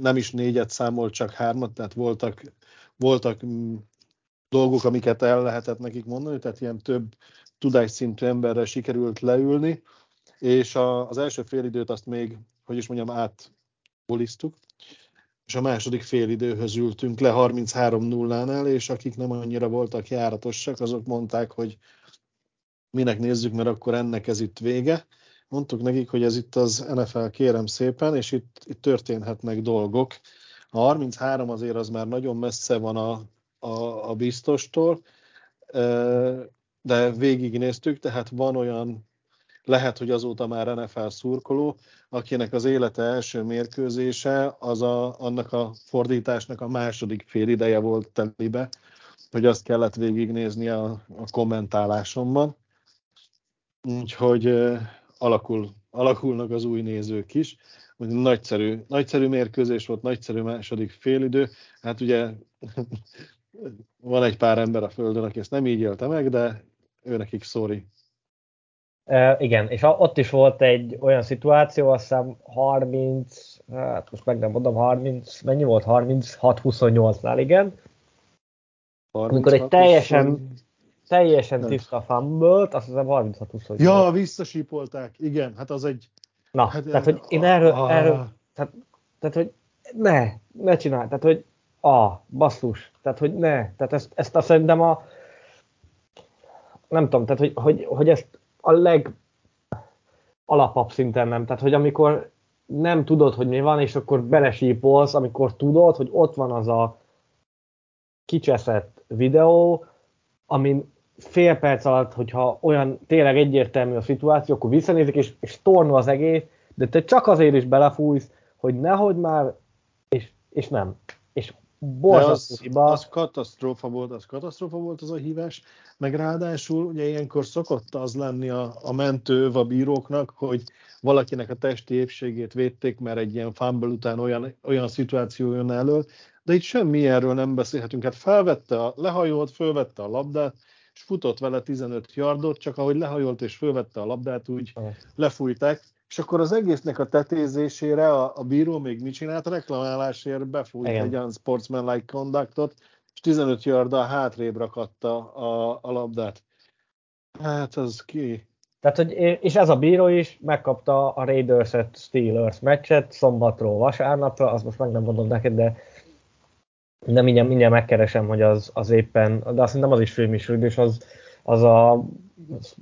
nem is négyet számolt, csak hármat, tehát voltak, voltak mm, dolgok, amiket el lehetett nekik mondani, tehát ilyen több tudásszintű emberrel sikerült leülni, és a, az első félidőt azt még, hogy is mondjam, átboliztuk, és a második félidőhöz ültünk le 33-0-nál, és akik nem annyira voltak járatosak, azok mondták, hogy minek nézzük, mert akkor ennek ez itt vége. Mondtuk nekik, hogy ez itt az NFL, kérem szépen, és itt, itt történhetnek dolgok. A 33 azért az már nagyon messze van a a, a biztostól, de végignéztük, tehát van olyan, lehet, hogy azóta már NFL szurkoló, akinek az élete első mérkőzése az a, annak a fordításnak a második fél ideje volt telibe, hogy azt kellett végignézni a, a kommentálásomban. Úgyhogy alakul, alakulnak az új nézők is. Nagyszerű, nagyszerű mérkőzés volt, nagyszerű második félidő. Hát ugye (laughs) van egy pár ember a Földön, aki ezt nem így élte meg, de ő nekik szóri. E, igen, és ott is volt egy olyan szituáció, azt hiszem 30, hát most meg nem mondom, 30, mennyi volt? 36-28-nál, igen. 36, amikor egy teljesen, teljesen nem. tiszta fumble azt hiszem 36 28 Ja, visszasípolták, igen, hát az egy... Na, hát, tehát, hogy én erről, ah, erről tehát, tehát, hogy ne, ne csinálj, tehát, hogy a, basszus, tehát hogy ne, tehát ezt, ezt azt szerintem a, nem tudom, tehát hogy, hogy, hogy ezt a leg alapabb szinten nem, tehát hogy amikor nem tudod, hogy mi van, és akkor belesípolsz, amikor tudod, hogy ott van az a kicseszett videó, amin fél perc alatt, hogyha olyan tényleg egyértelmű a szituáció, akkor visszanézik, és, és tornó az egész, de te csak azért is belefújsz, hogy nehogy már, és, és nem. És borzasztó hiba. Az katasztrófa volt, az katasztrófa volt az a hívás, meg ráadásul ugye ilyenkor szokott az lenni a, a mentő a bíróknak, hogy valakinek a testi épségét védték, mert egy ilyen fumble után olyan, olyan szituáció jön elő, de itt semmi erről nem beszélhetünk. Hát felvette a, lehajolt, fölvette a labdát, és futott vele 15 yardot, csak ahogy lehajolt és fölvette a labdát, úgy lefújták, és akkor az egésznek a tetézésére a, a bíró még mit csinált? Reklamálásért befújt Igen. egy unsportsmanlike conductot, és 15 yarda hátrébb rakatta a, a labdát. Hát az ki? Tehát, hogy, és ez a bíró is megkapta a Raiders-et Steelers meccset szombatról vasárnapra, azt most meg nem mondom neked, de de mindjárt, mindjárt megkeresem, hogy az, az éppen, de azt nem az is főműsoridős, az, az a az,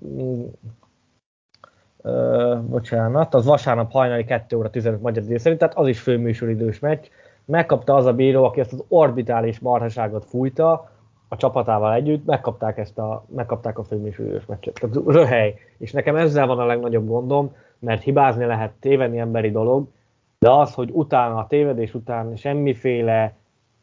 ö, bocsánat, az vasárnap hajnali 2 óra 15 magyar idő szerint, tehát az is főműsoridős meccs. Megkapta az a bíró, aki ezt az orbitális marhaságot fújta, a csapatával együtt, megkapták ezt a, megkapták a főműsoridős meccset. Tehát röhely. És nekem ezzel van a legnagyobb gondom, mert hibázni lehet, tévedni emberi dolog, de az, hogy utána a tévedés után semmiféle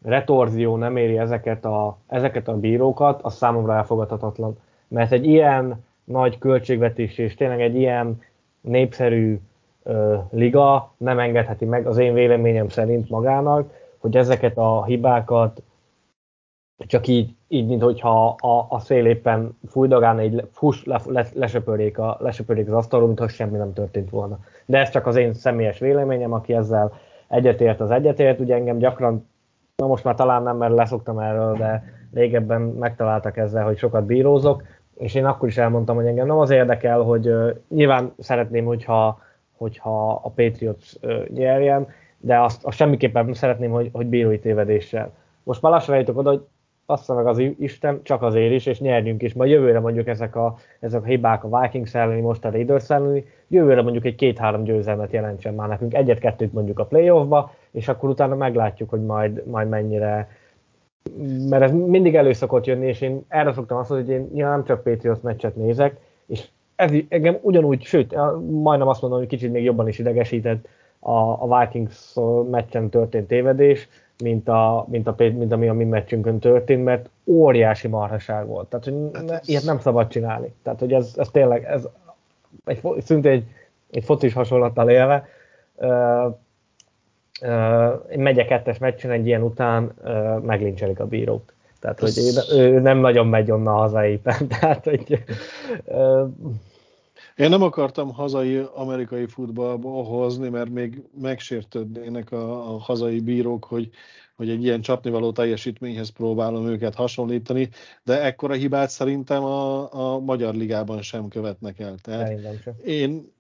retorzió nem éri ezeket a, ezeket a bírókat, az számomra elfogadhatatlan. Mert egy ilyen nagy költségvetés és tényleg egy ilyen népszerű ö, liga nem engedheti meg az én véleményem szerint magának, hogy ezeket a hibákat csak így, így mint hogyha a, a szél éppen fújdogálna, így fuss, le, le, lesöpörjék, a, lesöpörjék az asztalon, mintha semmi nem történt volna. De ez csak az én személyes véleményem, aki ezzel egyetért, az egyetért. Ugye engem gyakran, na most már talán nem, mert leszoktam erről, de régebben megtaláltak ezzel, hogy sokat bírózok, és én akkor is elmondtam, hogy engem nem az érdekel, hogy nyilván szeretném, hogyha, hogyha a Patriots nyerjen, de azt, azt semmiképpen szeretném, hogy, hogy bírói tévedéssel. Most már lassan eljutok oda, hogy azt meg az Isten, csak azért is, és nyerjünk is. Majd jövőre mondjuk ezek a, ezek a hibák a Vikings elleni, most a Raiders elleni, jövőre mondjuk egy két-három győzelmet jelentsen már nekünk, egyet-kettőt mondjuk a playoffba, és akkor utána meglátjuk, hogy majd, majd mennyire, mert ez mindig elő szokott jönni, és én erre szoktam azt mondani, hogy én nyilván nem csak Patriots meccset nézek, és ez engem ugyanúgy, sőt, majdnem azt mondom, hogy kicsit még jobban is idegesített a, a Vikings meccsen történt tévedés, mint, a, mint, a, mint ami a mi meccsünkön történt, mert óriási marhaság volt. Tehát, hogy hát ne, ilyet nem szabad csinálni. Tehát, hogy ez, ez tényleg, ez egy, szinte egy, egy focis hasonlattal élve, uh, uh, egy megye kettes meccsen egy ilyen után uh, meglincselik a bírók. Tehát, hogy ő, ő nem nagyon megy onnan haza éppen. (laughs) Tehát, hogy, uh, én nem akartam hazai amerikai futballba hozni, mert még megsértődnének a, a hazai bírók, hogy, hogy egy ilyen csapnivaló teljesítményhez próbálom őket hasonlítani, de ekkora hibát szerintem a, a Magyar Ligában sem követnek el. Tehát én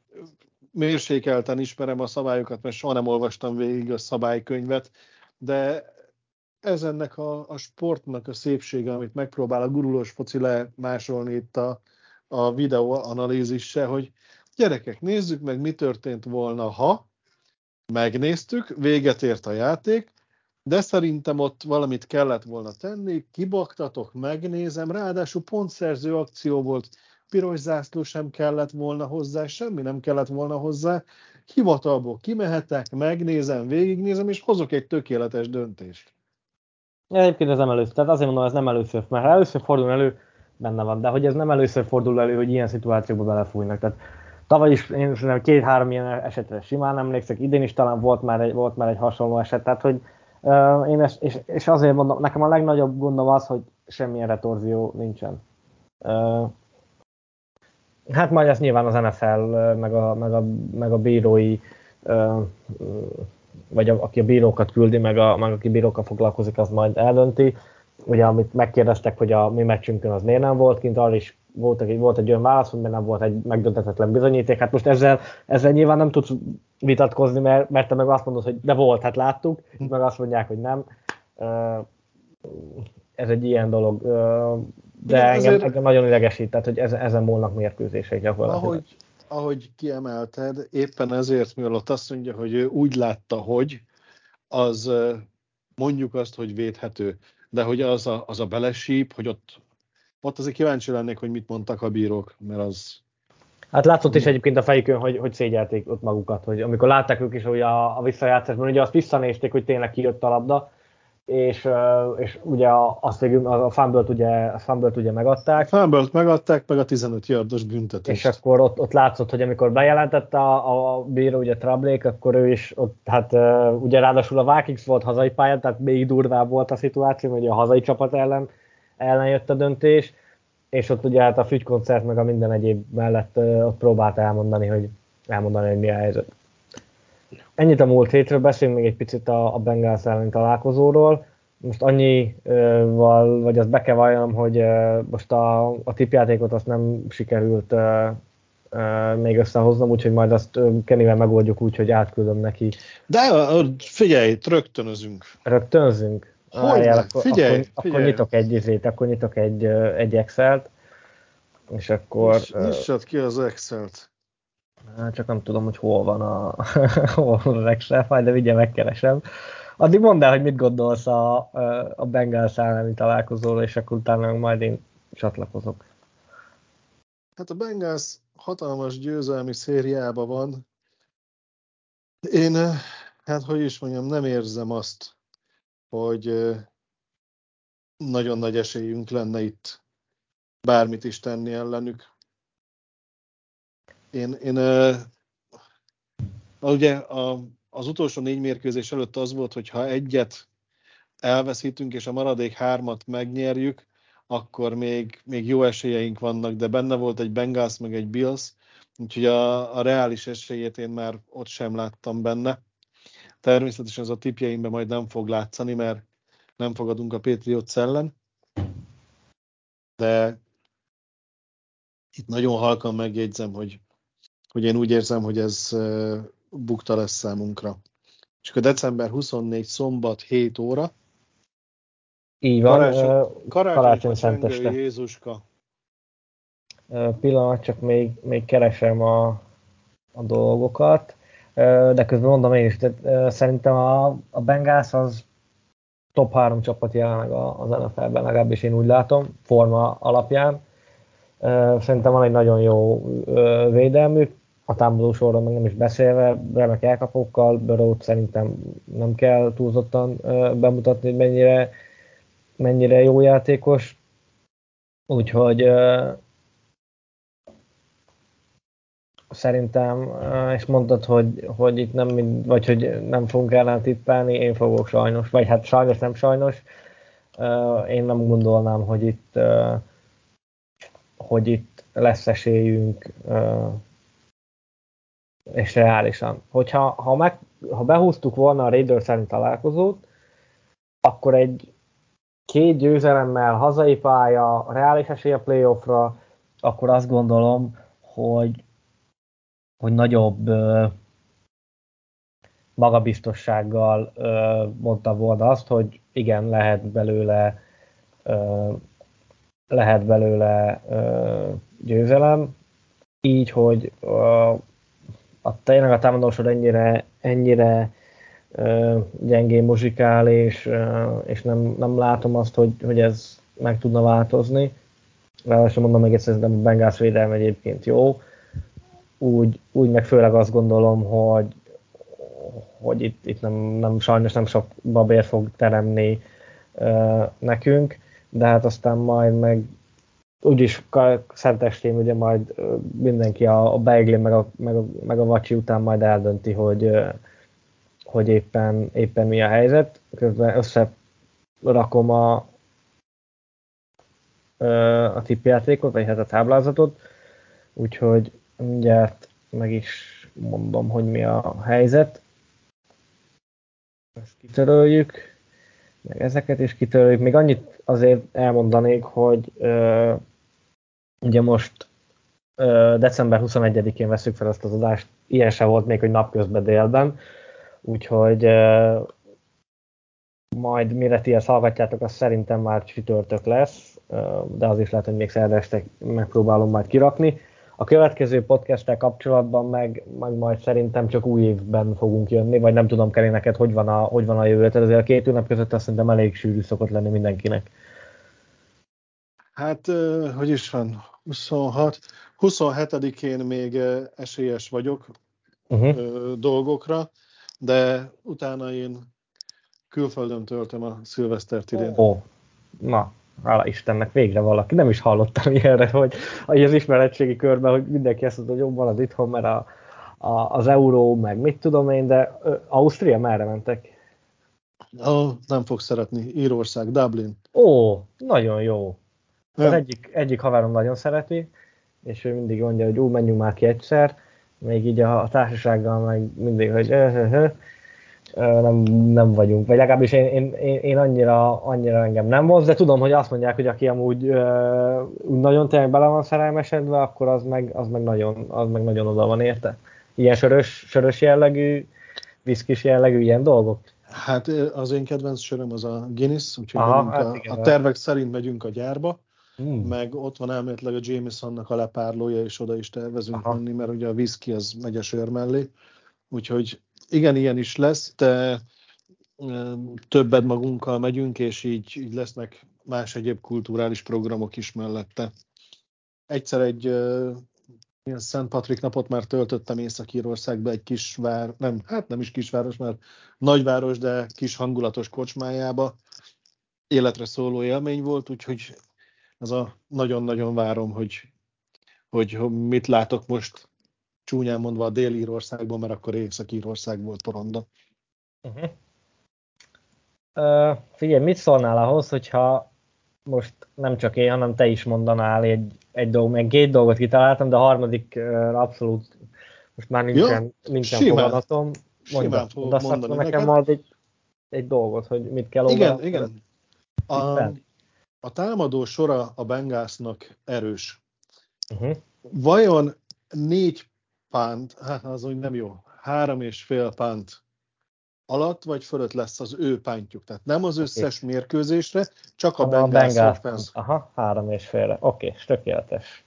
mérsékelten ismerem a szabályokat, mert soha nem olvastam végig a szabálykönyvet, de ez ennek a, a sportnak a szépsége, amit megpróbál a gurulós foci lemásolni itt a, a videóanalízisse, hogy gyerekek, nézzük meg, mi történt volna, ha megnéztük, véget ért a játék, de szerintem ott valamit kellett volna tenni, kibaktatok, megnézem, ráadásul pontszerző akció volt, piros zászló sem kellett volna hozzá, semmi nem kellett volna hozzá, hivatalból kimehetek, megnézem, végignézem, és hozok egy tökéletes döntést. Egyébként ez nem először, tehát azért mondom, ez nem először, mert először fordul elő, benne van, de hogy ez nem először fordul elő, hogy ilyen szituációkba belefújnak. Tehát tavaly is én szerintem két-három ilyen esetre simán emlékszek, idén is talán volt már egy, volt már egy hasonló eset, tehát hogy uh, én ezt, és, és, azért mondom, nekem a legnagyobb gondom az, hogy semmilyen retorzió nincsen. Uh, hát majd ezt nyilván az NFL, meg a, meg a, meg a bírói vagy a, aki a bírókat küldi, meg, a, meg aki bírókkal foglalkozik, az majd eldönti ugye amit megkérdeztek, hogy a mi meccsünkön az miért nem volt kint, arra is volt egy, volt egy olyan válasz, hogy nem volt egy megdöntetetlen bizonyíték. Hát most ezzel, ezzel nyilván nem tudsz vitatkozni, mert, mert te meg azt mondod, hogy de volt, hát láttuk, meg azt mondják, hogy nem. Ez egy ilyen dolog. De Igen, engem, engem nagyon idegesít, tehát hogy ezen, ezen múlnak mérkőzések gyakorlatilag. Ahogy, ahogy kiemelted, éppen ezért, mivel azt mondja, hogy ő úgy látta, hogy az mondjuk azt, hogy védhető de hogy az a, az a belesíp, hogy ott, ott azért kíváncsi lennék, hogy mit mondtak a bírók, mert az... Hát látszott is egyébként a fejükön, hogy, hogy szégyelték ott magukat, hogy amikor látták ők is, hogy a, a visszajátszásban, ugye azt visszanézték, hogy tényleg kijött a labda, és, és ugye azt végül a fumble ugye, a fumble ugye megadták. A fumble megadták, meg a 15 yardos büntetést. És akkor ott, ott látszott, hogy amikor bejelentette a, a bíró ugye Trablék, akkor ő is ott, hát ugye ráadásul a Vikings volt hazai pályán, tehát még durvább volt a szituáció, hogy a hazai csapat ellen, ellen jött a döntés, és ott ugye hát a fügykoncert meg a minden egyéb mellett ott próbált elmondani, hogy elmondani, hogy mi a helyzet. Ennyit a múlt hétről, beszéljünk még egy picit a, a Bengals ellen találkozóról. Most annyival, vagy azt be kell vallanom, hogy most a, a tipjátékot azt nem sikerült még összehoznom, úgyhogy majd azt Kenivel megoldjuk úgy, hogy átküldöm neki. De figyelj, rögtönözünk. Rögtönözünk? Hogy Várjál, akkor, figyelj, akkor, figyelj. akkor nyitok egy izét, akkor nyitok egy, egy Excel-t, és akkor... Nyissad ki az Excel-t. Csak nem tudom, hogy hol van, a, (laughs) hol van az Excel fájl, de vigye megkeresem. Addig mondd el, hogy mit gondolsz a, a Bengals elleni találkozóról, és akkor utána majd én csatlakozok. Hát a Bengals hatalmas győzelmi szériában van. Én, hát hogy is mondjam, nem érzem azt, hogy nagyon nagy esélyünk lenne itt bármit is tenni ellenük. Én, én ugye a, az utolsó négy mérkőzés előtt az volt, hogy ha egyet elveszítünk, és a maradék hármat megnyerjük, akkor még, még jó esélyeink vannak, de benne volt egy Bengals, meg egy Bills, úgyhogy a, a reális esélyét én már ott sem láttam benne. Természetesen ez a tipjeimben majd nem fog látszani, mert nem fogadunk a Patriots ellen, de itt nagyon halkan megjegyzem, hogy, hogy én úgy érzem, hogy ez bukta lesz számunkra. És akkor december 24 szombat 7 óra. Így van, karácsony, karácsony szenteste. Jézuska. Pillanat, csak még, még keresem a, a dolgokat, de közben mondom én is, de szerintem a, a Bengals az top 3 csapat jelenleg az NFL-ben, legalábbis én úgy látom, forma alapján. Szerintem van egy nagyon jó védelmük, a támadó sorról meg nem is beszélve, remek elkapókkal, Burrow-t szerintem nem kell túlzottan bemutatni, hogy mennyire, mennyire jó játékos. Úgyhogy szerintem, és mondtad, hogy, hogy itt nem, vagy hogy nem fogunk ellen tippelni, én fogok sajnos, vagy hát sajnos nem sajnos, én nem gondolnám, hogy itt, hogy itt lesz esélyünk, és reálisan. Hogyha ha, meg, ha behúztuk volna a Raiders szerint találkozót, akkor egy két győzelemmel hazai pálya, reális esély a playoffra, akkor azt gondolom, hogy hogy nagyobb ö, magabiztossággal ö, mondta volna azt, hogy igen, lehet belőle ö, lehet belőle ö, győzelem, így, hogy ö, a, tényleg a támadósor ennyire, ennyire ö, gyengén muzsikál, és, ö, és nem, nem látom azt, hogy, hogy ez meg tudna változni. Ráadásul mondom még egyszer, szerintem a Bengals védelme egyébként jó, úgy, úgy meg főleg azt gondolom, hogy, hogy itt, itt nem, nem, sajnos nem sok babér fog teremni uh, nekünk, de hát aztán majd meg úgyis szentestén ugye majd mindenki a, a beigli meg a, meg, a, meg a vacsi után majd eldönti, hogy, hogy éppen, éppen mi a helyzet. Közben összerakom a, a tippjátékot, vagy hát a táblázatot, úgyhogy mindjárt meg is mondom, hogy mi a helyzet. Ezt kitöröljük, meg ezeket is kitöröljük. Még annyit azért elmondanék, hogy ö, ugye most ö, december 21-én veszük fel ezt az adást, ilyen se volt még, hogy napközben délben, úgyhogy ö, majd mire ti ezt hallgatjátok, az szerintem már csütörtök lesz, de az is lehet, hogy még szerdeste megpróbálom majd kirakni. A következő podcasttel kapcsolatban meg, meg majd szerintem csak új évben fogunk jönni, vagy nem tudom, Keri, neked hogy van a, hogy van a jövő, tehát azért a két hónap között azt szerintem elég sűrű szokott lenni mindenkinek. Hát, hogy is van, 26, 27-én még esélyes vagyok uh-huh. dolgokra, de utána én külföldön töltöm a szilvesztert idén. Oh, na, hála Istennek, végre valaki, nem is hallottam (laughs) ilyenre, hogy, az ismeretségi körben, hogy mindenki ezt mondta, hogy jobb van az itthon, mert a, a, az euró, meg mit tudom én, de Ausztria merre mentek? Ó, nem fog szeretni, Írország, Dublin. Ó, nagyon jó. Az egyik, egyik haverom nagyon szereti, és ő mindig mondja, hogy ú, menjünk már ki egyszer, még így a, a társasággal meg mindig, hogy ö, ö, ö, nem, nem vagyunk, vagy legalábbis én, én, én, annyira, annyira engem nem vonz, de tudom, hogy azt mondják, hogy aki amúgy ö, nagyon tényleg bele van szerelmesedve, akkor az meg, az meg, nagyon, az meg nagyon oda van érte. Ilyen sörös, sörös jellegű, viszkis jellegű ilyen dolgok. Hát az én kedvenc söröm az a Guinness, úgyhogy Aha, hát a, igen, a tervek szerint megyünk a gyárba, mm. meg ott van elméletileg a Jamesonnak a lepárlója, és oda is tervezünk Aha. menni, mert ugye a whisky az megy a sör mellé. Úgyhogy igen, ilyen is lesz, de többet magunkkal megyünk, és így, így lesznek más egyéb kulturális programok is mellette. Egyszer egy ilyen Szent Patrik napot már töltöttem Észak-Írországba egy kisvár, nem, hát nem is kisváros, mert nagyváros, de kis hangulatos kocsmájába. Életre szóló élmény volt, úgyhogy ez a nagyon-nagyon várom, hogy, hogy mit látok most csúnyán mondva a Dél-Írországban, mert akkor Észak-Írország volt porondon. Uh-huh. Uh, figyelj, mit szólnál ahhoz, hogyha most nem csak én, hanem te is mondanál egy, egy dolog, meg két dolgot kitaláltam, de a harmadik uh, abszolút most már nincsen, ja, nincsen simán, fogadatom. Mondd, mondasz mondani nekem majd egy, egy dolgot, hogy mit kell Igen, igen. A, a támadó sora a Bengásznak erős. Uh-huh. Vajon négy pánt, (laughs) hát az úgy nem jó, három és fél pánt alatt vagy fölött lesz az ő pántjuk. Tehát nem az összes okay. mérkőzésre, csak a, a Bengals offense. Aha, három és félre. Oké, okay, tökéletes.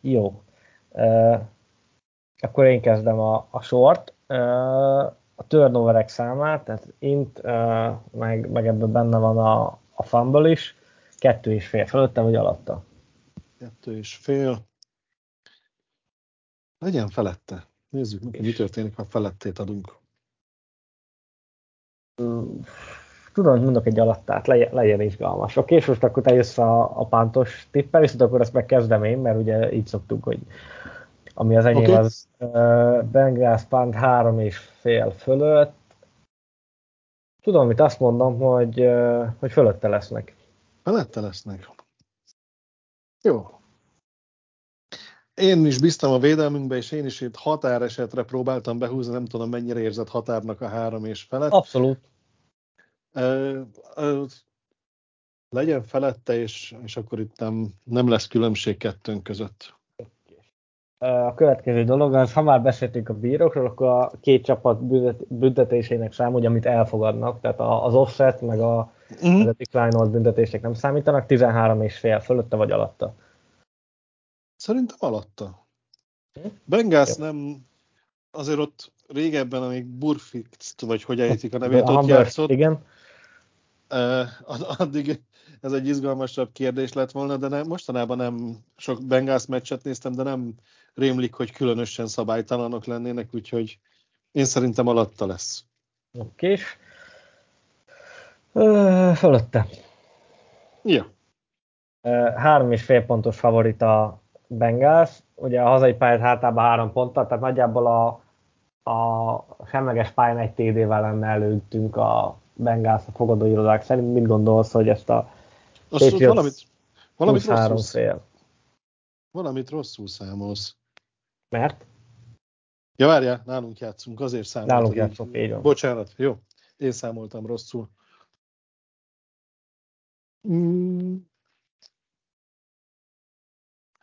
Jó. Uh, akkor én kezdem a, a sort. Uh, a turnoverek számát, tehát int, uh, meg, meg ebben benne van a, a fumble is, kettő és fél fölötte vagy alatta? Kettő és fél. Legyen felette. Nézzük meg, mi történik, ha felettét adunk. Tudom, hogy mondok egy alattát, legyen, legyen izgalmas. Oké, és most akkor te jössz a, a pántos tippel, viszont akkor ezt megkezdem én, mert ugye így szoktuk, hogy ami az enyém okay. az uh, Bengals pánt három és fél fölött. Tudom, mit azt mondom, hogy, uh, hogy fölötte lesznek. Fölötte lesznek. Jó, én is bíztam a védelmünkbe, és én is itt határesetre próbáltam behúzni, nem tudom mennyire érzett határnak a három és felett. Abszolút. Ö, ö, legyen felette, és, és akkor itt nem, nem lesz különbség kettőnk között. A következő dolog az, ha már beszéltünk a bírókról, akkor a két csapat büntetésének szám, ugye, amit elfogadnak, tehát az offset, meg a, uh-huh. a decline büntetések nem számítanak, 13 és fél fölötte vagy alatta. Szerintem alatta. Hm? Bengász nem, azért ott régebben, amíg Burfixt, vagy hogy ejtik a nevét, ott játszott. Igen. Uh, addig ez egy izgalmasabb kérdés lett volna, de nem, mostanában nem sok Bengász meccset néztem, de nem rémlik, hogy különösen szabálytalanok lennének, úgyhogy én szerintem alatta lesz. Oké. Uh, fölötte. Ja. Uh, három és fél pontos favorit a Bengals, ugye a hazai pályát hátában három ponttal, tehát nagyjából a, a semleges pályán egy TD-vel lenne előttünk a Bengals a fogadóirodák szerint. Mit gondolsz, hogy ezt a Azt valamit, valamit rosszul, fél. Valamit rosszul számolsz. Mert? Ja, várjál, nálunk játszunk, azért számoltam. Nálunk játszunk, így van. Bocsánat, jó, én számoltam rosszul. Mm,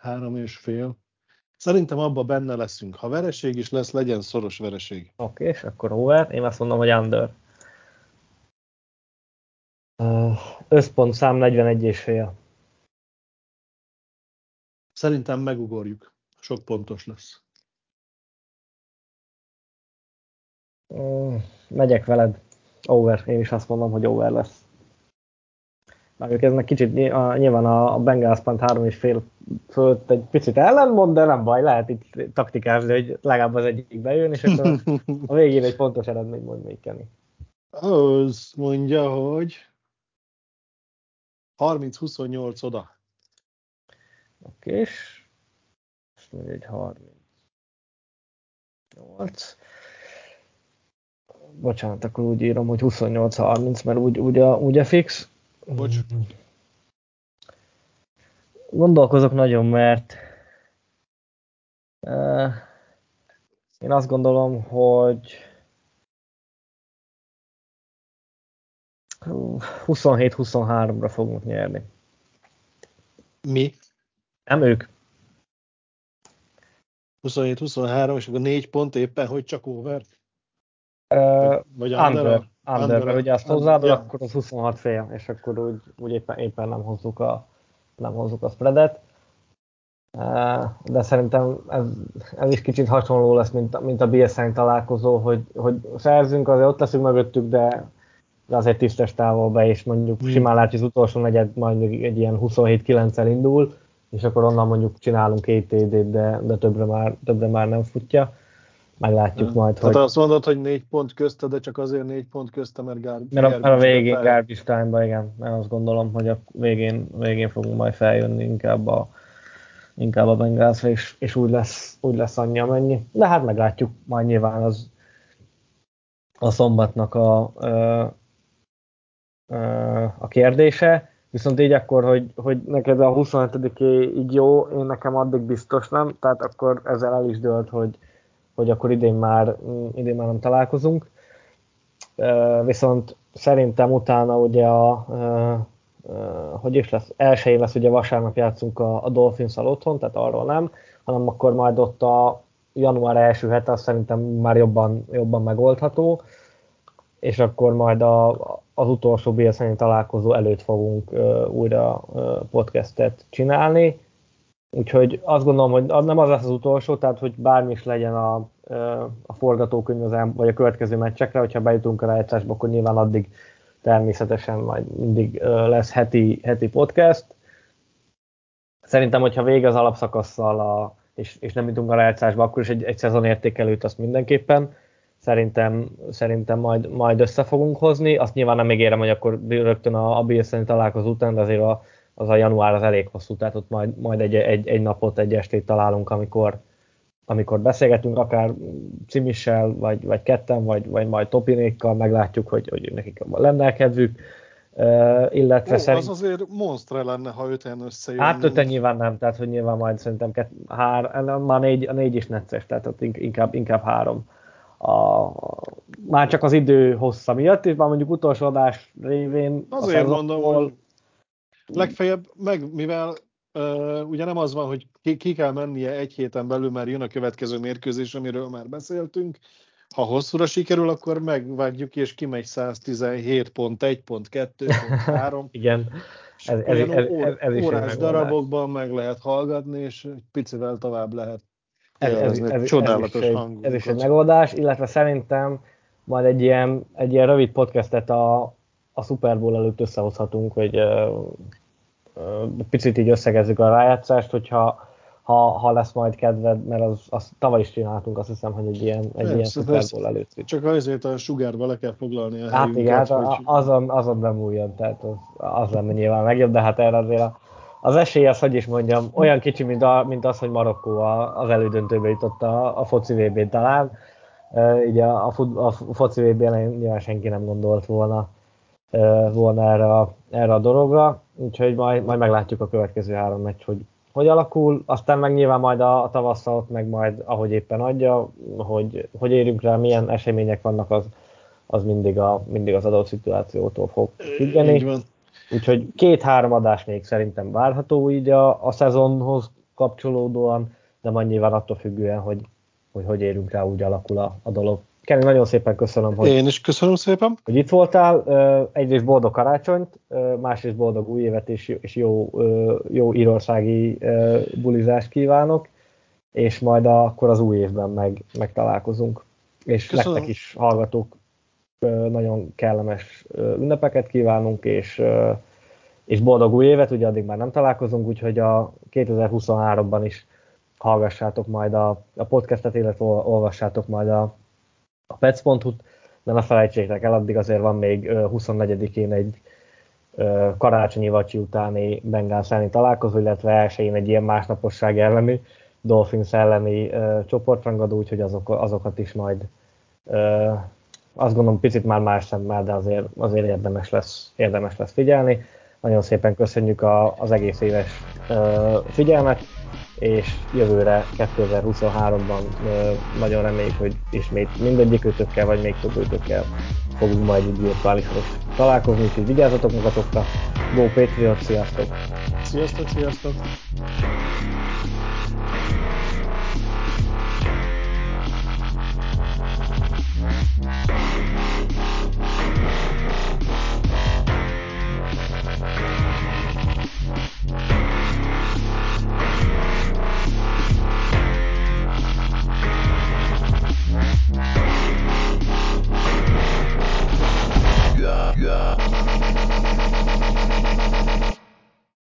három és fél. Szerintem abban benne leszünk. Ha vereség is lesz, legyen szoros vereség. Oké, okay, és akkor over. Én azt mondom, hogy under. Összpontszám 41 és fél. Szerintem megugorjuk. Sok pontos lesz. Megyek veled. Over. Én is azt mondom, hogy over lesz. Ők eznek kicsit nyilván a Bengals pont három és fél fölött egy picit ellenmond, de nem baj, lehet itt taktikázni, hogy legalább az egyik bejön, és akkor a végén egy pontos eredmény mond még Kenny. Az mondja, hogy 30-28 oda. Oké, és most mondja, egy 38. Bocsánat, akkor úgy írom, hogy 28-30, mert úgy, úgy, a, úgy a fix. Bocs. Gondolkozok nagyon, mert uh, Én azt gondolom, hogy 27-23-ra fogunk nyerni. Mi? Nem ők. 27-23, és akkor 4 pont éppen, hogy csak over. Uh, Vagy under, under, under, mert ugye azt hozzád, ja. akkor az 26 fél, és akkor úgy, úgy éppen, éppen nem hozzuk a, nem hozzuk a spreadet. De szerintem ez, ez is kicsit hasonló lesz, mint, mint a BSN találkozó, hogy, hogy szerzünk, azért ott leszünk mögöttük, de, de azért tisztes távolba, és mondjuk hmm. simán látja az utolsó negyed majd egy ilyen 27-9-el indul, és akkor onnan mondjuk csinálunk két TD-t, de, de többre, már, többre már nem futja. Meglátjuk hmm. majd, Tehát hogy... azt mondod, hogy négy pont közte, de csak azért négy pont közte, mert Gár... Mert a, mert a végén garbage time igen. Mert azt gondolom, hogy a végén, végén fogunk majd feljönni inkább a, inkább a Bengalsra, és, és úgy, lesz, úgy lesz annyi, amennyi. De hát meglátjuk, majd nyilván az a szombatnak a, a, a kérdése. Viszont így akkor, hogy, hogy neked a 27 így jó, én nekem addig biztos nem, tehát akkor ezzel el is dölt, hogy, hogy akkor idén már, idén már nem találkozunk. Viszont szerintem utána ugye a, hogy is lesz, elsőjén lesz ugye vasárnap játszunk a, a dolphins otthon, tehát arról nem, hanem akkor majd ott a január első hete azt szerintem már jobban, jobban megoldható, és akkor majd a, az utolsó BSN találkozó előtt fogunk újra podcastet csinálni. Úgyhogy azt gondolom, hogy nem az lesz az utolsó, tehát hogy bármi is legyen a, a forgatókönyv az el, vagy a következő meccsekre, hogyha bejutunk a rájátszásba, akkor nyilván addig természetesen majd mindig lesz heti, heti podcast. Szerintem, hogyha vége az alapszakasszal, a, és, és nem jutunk a rájátszásba, akkor is egy, egy szezon értékelőt azt mindenképpen szerintem, szerintem majd, majd össze fogunk hozni. Azt nyilván nem ígérem, hogy akkor rögtön a, a BSN találkozó után, de azért a, az a január az elég hosszú, tehát ott majd, majd egy, egy, egy napot, egy estét találunk, amikor, amikor beszélgetünk, akár Cimissel, vagy, vagy ketten, vagy, vagy majd Topinékkal, meglátjuk, hogy, hogy nekik lenne kedvük. Uh, illetve Ó, szerint... az azért monstre lenne, ha öten összejön. Hát öten nyilván nem, tehát hogy nyilván majd szerintem kett, hár, már négy, a négy is necces, tehát ott inkább, inkább három a, már csak az idő hossza miatt, és már mondjuk utolsó adás révén... Azért mondom, hogy legfeljebb meg, mivel uh, ugye nem az van, hogy ki, ki kell mennie egy héten belül, mert jön a következő mérkőzés, amiről már beszéltünk, ha hosszúra sikerül, akkor megvágjuk, és kimegy 117 pont, 1 pont, 2 pont, (laughs) 3. Igen. Ez, ez, ez, ez, ez is órás darabokban meg lehet hallgatni, és egy picivel tovább lehet ez, ez, ez, csodálatos ez, hang. Ez is egy megoldás, illetve szerintem majd egy ilyen, egy ilyen rövid podcastet a, a Super Bowl előtt összehozhatunk, hogy uh, picit így összegezzük a rájátszást, hogyha ha, ha lesz majd kedved, mert az, az tavaly is csináltunk, azt hiszem, hogy egy ilyen, egy persze, ilyen Super Bowl előtt. Csak azért a sugárba le kell foglalni a Hát igen, hát hogy... azon, azon nem újjon, tehát az, az lenne nyilván megjobb, de hát erre azért a az esély az, hogy is mondjam, olyan kicsi, mint, a, mint az, hogy Marokkó az elődöntőbe jutott a, a foci vb talán. így a, a, fut, a foci vb nyilván senki nem gondolt volna, volna erre, a, erre a dologra, úgyhogy majd, majd meglátjuk a következő három meccs, hogy hogy alakul, aztán meg nyilván majd a, a tavasszal meg majd ahogy éppen adja, hogy, hogy érünk rá, milyen események vannak, az, az mindig, a, mindig az adott szituációtól fog függeni. Úgyhogy két-három adás még szerintem várható így a, a szezonhoz kapcsolódóan, de majd nyilván attól függően, hogy hogy, hogy érünk rá, úgy alakul a, a dolog. Kenny, nagyon szépen köszönöm, hogy, Én is köszönöm szépen. hogy itt voltál. Egyrészt boldog karácsonyt, másrészt boldog új évet és, jó, jó írországi bulizást kívánok, és majd akkor az új évben meg, megtalálkozunk. És köszönöm. nektek is hallgatók nagyon kellemes ünnepeket kívánunk, és, és boldog új évet, ugye addig már nem találkozunk, úgyhogy a 2023-ban is hallgassátok majd a, a podcastet, illetve olvassátok majd a, a pec.hu-t, de ne felejtsétek el, addig azért van még 24-én egy karácsonyi vacsi utáni Bengals elleni találkozó, illetve elsőjén egy ilyen másnaposság elleni, Dolphins elleni uh, csoportrangadó, úgyhogy azok, azokat is majd azt gondolom picit már más szemmel, de azért, azért érdemes, lesz, érdemes lesz figyelni. Nagyon szépen köszönjük a, az egész éves figyelmet, és jövőre 2023-ban nagyon reméljük, hogy ismét mindegyikőtökkel, vagy még több fogunk majd így virtuálisan is találkozni, úgyhogy vigyázzatok magatokra. Go Patriot, sziasztok! Sziasztok, sziasztok!